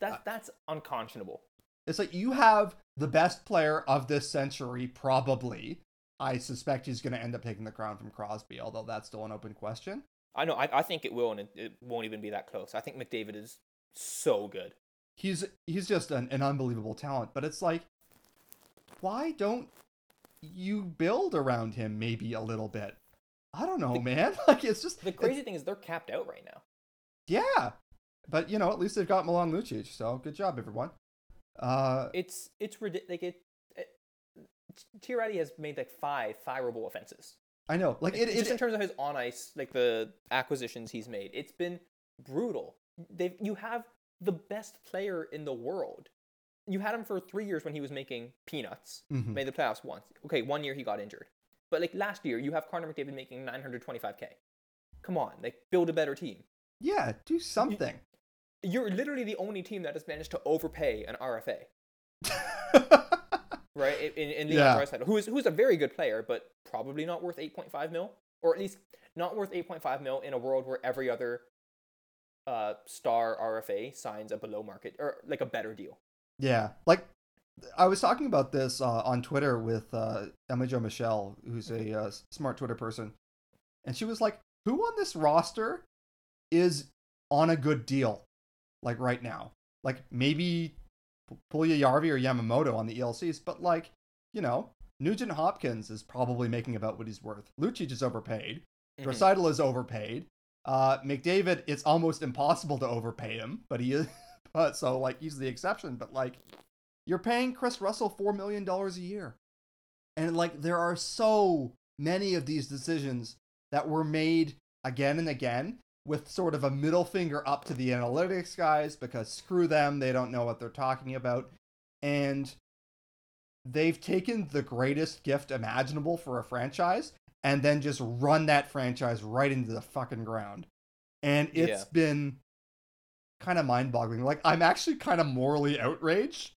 that uh, that's unconscionable. It's like you have the best player of this century, probably. I suspect he's going to end up taking the crown from Crosby, although that's still an open question. I know. I, I think it will, and it, it won't even be that close. I think McDavid is so good. He's he's just an, an unbelievable talent, but it's like, why don't you build around him maybe a little bit? I don't know, man. [LAUGHS] Like it's just The crazy thing is they're capped out right now. Yeah. But you know, at least they've got Milan Lucic, so good job, everyone. Uh, It's it's ridiculous. Like it, it has made like five fireable offenses. I know, like it, just in terms of his on ice, like the acquisitions he's made, it's been brutal. They you have the best player in the world. You had him for three years when he was making peanuts. Mhm. Made the playoffs once. Okay, one year he got injured, but like last year, you have Connor McDavid making 925k. Come on, like build a better team. yeah, do something. You're literally the only team that has managed to overpay an RFA, [LAUGHS] right? In, in, Leon Yeah. Draisaitl, who is who's a very good player, but probably not worth 8.5 mil, or at least not worth 8.5 mil in a world where every other uh, star RFA signs a below market or like a better deal. Yeah, like I was talking about this uh, on Twitter with uh, Emily Jo Michelle, who's a uh, smart Twitter person, and she was like, "Who on this roster is on a good deal, like right now? Like maybe Puljujarvi or Yamamoto on the ELCs, but like you know, Nugent Hopkins is probably making about what he's worth. Lucic is overpaid. Draisaitl is overpaid. Uh, McDavid, it's almost impossible to overpay him, but he is. [LAUGHS] But so like he's the exception. But like, you're paying Kris Russell four million dollars a year, and like there are so many of these decisions that were made again and again with sort of a middle finger up to the analytics guys because screw them, they don't know what they're talking about, and they've taken the greatest gift imaginable for a franchise and then just run that franchise right into the fucking ground. And it's Yeah. been kind of mind-boggling. Like I'm actually kind of morally outraged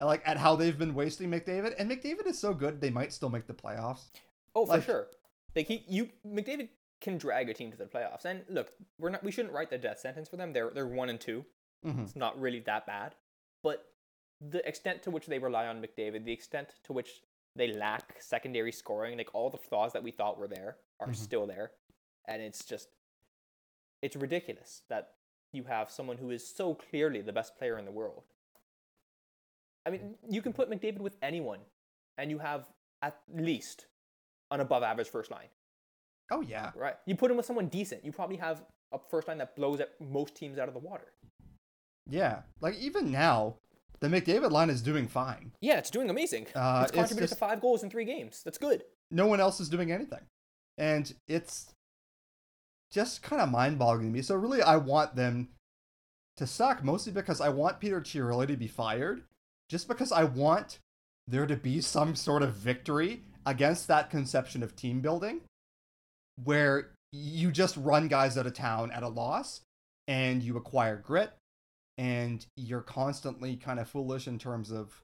like at how they've been wasting McDavid. And McDavid is so good they might still make the playoffs. Oh, for Like- sure. Like he, you, McDavid can drag a team to the playoffs. And look, we're not. We shouldn't write the death sentence for them. They're they're one and two. Mhm. It's not really that bad. But the extent to which they rely on McDavid, the extent to which they lack secondary scoring, like all the flaws that we thought were there are Mhm. still there, and it's just it's ridiculous that you have someone who is so clearly the best player in the world. I mean, you can put McDavid with anyone, and you have at least an above average first line, Oh yeah. right? You put him with someone decent, you probably have a first line that blows at most teams out of the water. Yeah. Like even now, the McDavid line is doing fine. Yeah, it's doing amazing. Uh, it's it's contributed just- to five goals in three games. That's good. no one else is doing anything. And it's just kind of mind boggling to me. So, really, I want them to suck, mostly because I want Peter Chiarelli to be fired, just because I want there to be some sort of victory against that conception of team building where you just run guys out of town at a loss and you acquire grit and you're constantly kind of foolish in terms of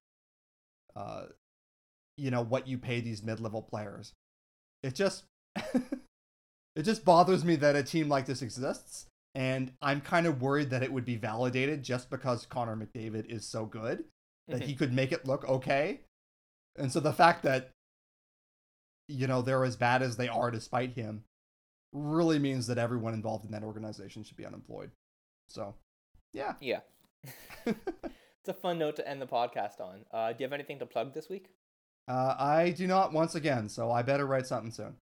uh you know what you pay these mid-level players. It just [LAUGHS] it just bothers me that a team like this exists and i'm kind of worried that it would be validated just because connor mcdavid is so good that he could make it look okay. And so the fact that you know they're as bad as they are despite him really means that everyone involved in that organization should be unemployed so yeah Yeah. [LAUGHS] it's a fun note to end the podcast on. Uh, do you have anything to plug this week? uh, i do not once again so i better write something soon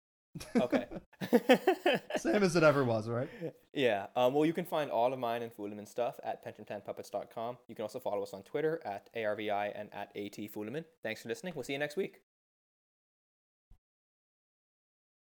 Okay. [LAUGHS] same as it ever was right [LAUGHS] yeah. Um, well, you can find all of mine and Fulemin stuff at pensionplanpuppets.com. You can also follow us on Twitter at ARVI and at AT Fulemin. Thanks for listening. We'll see you next week.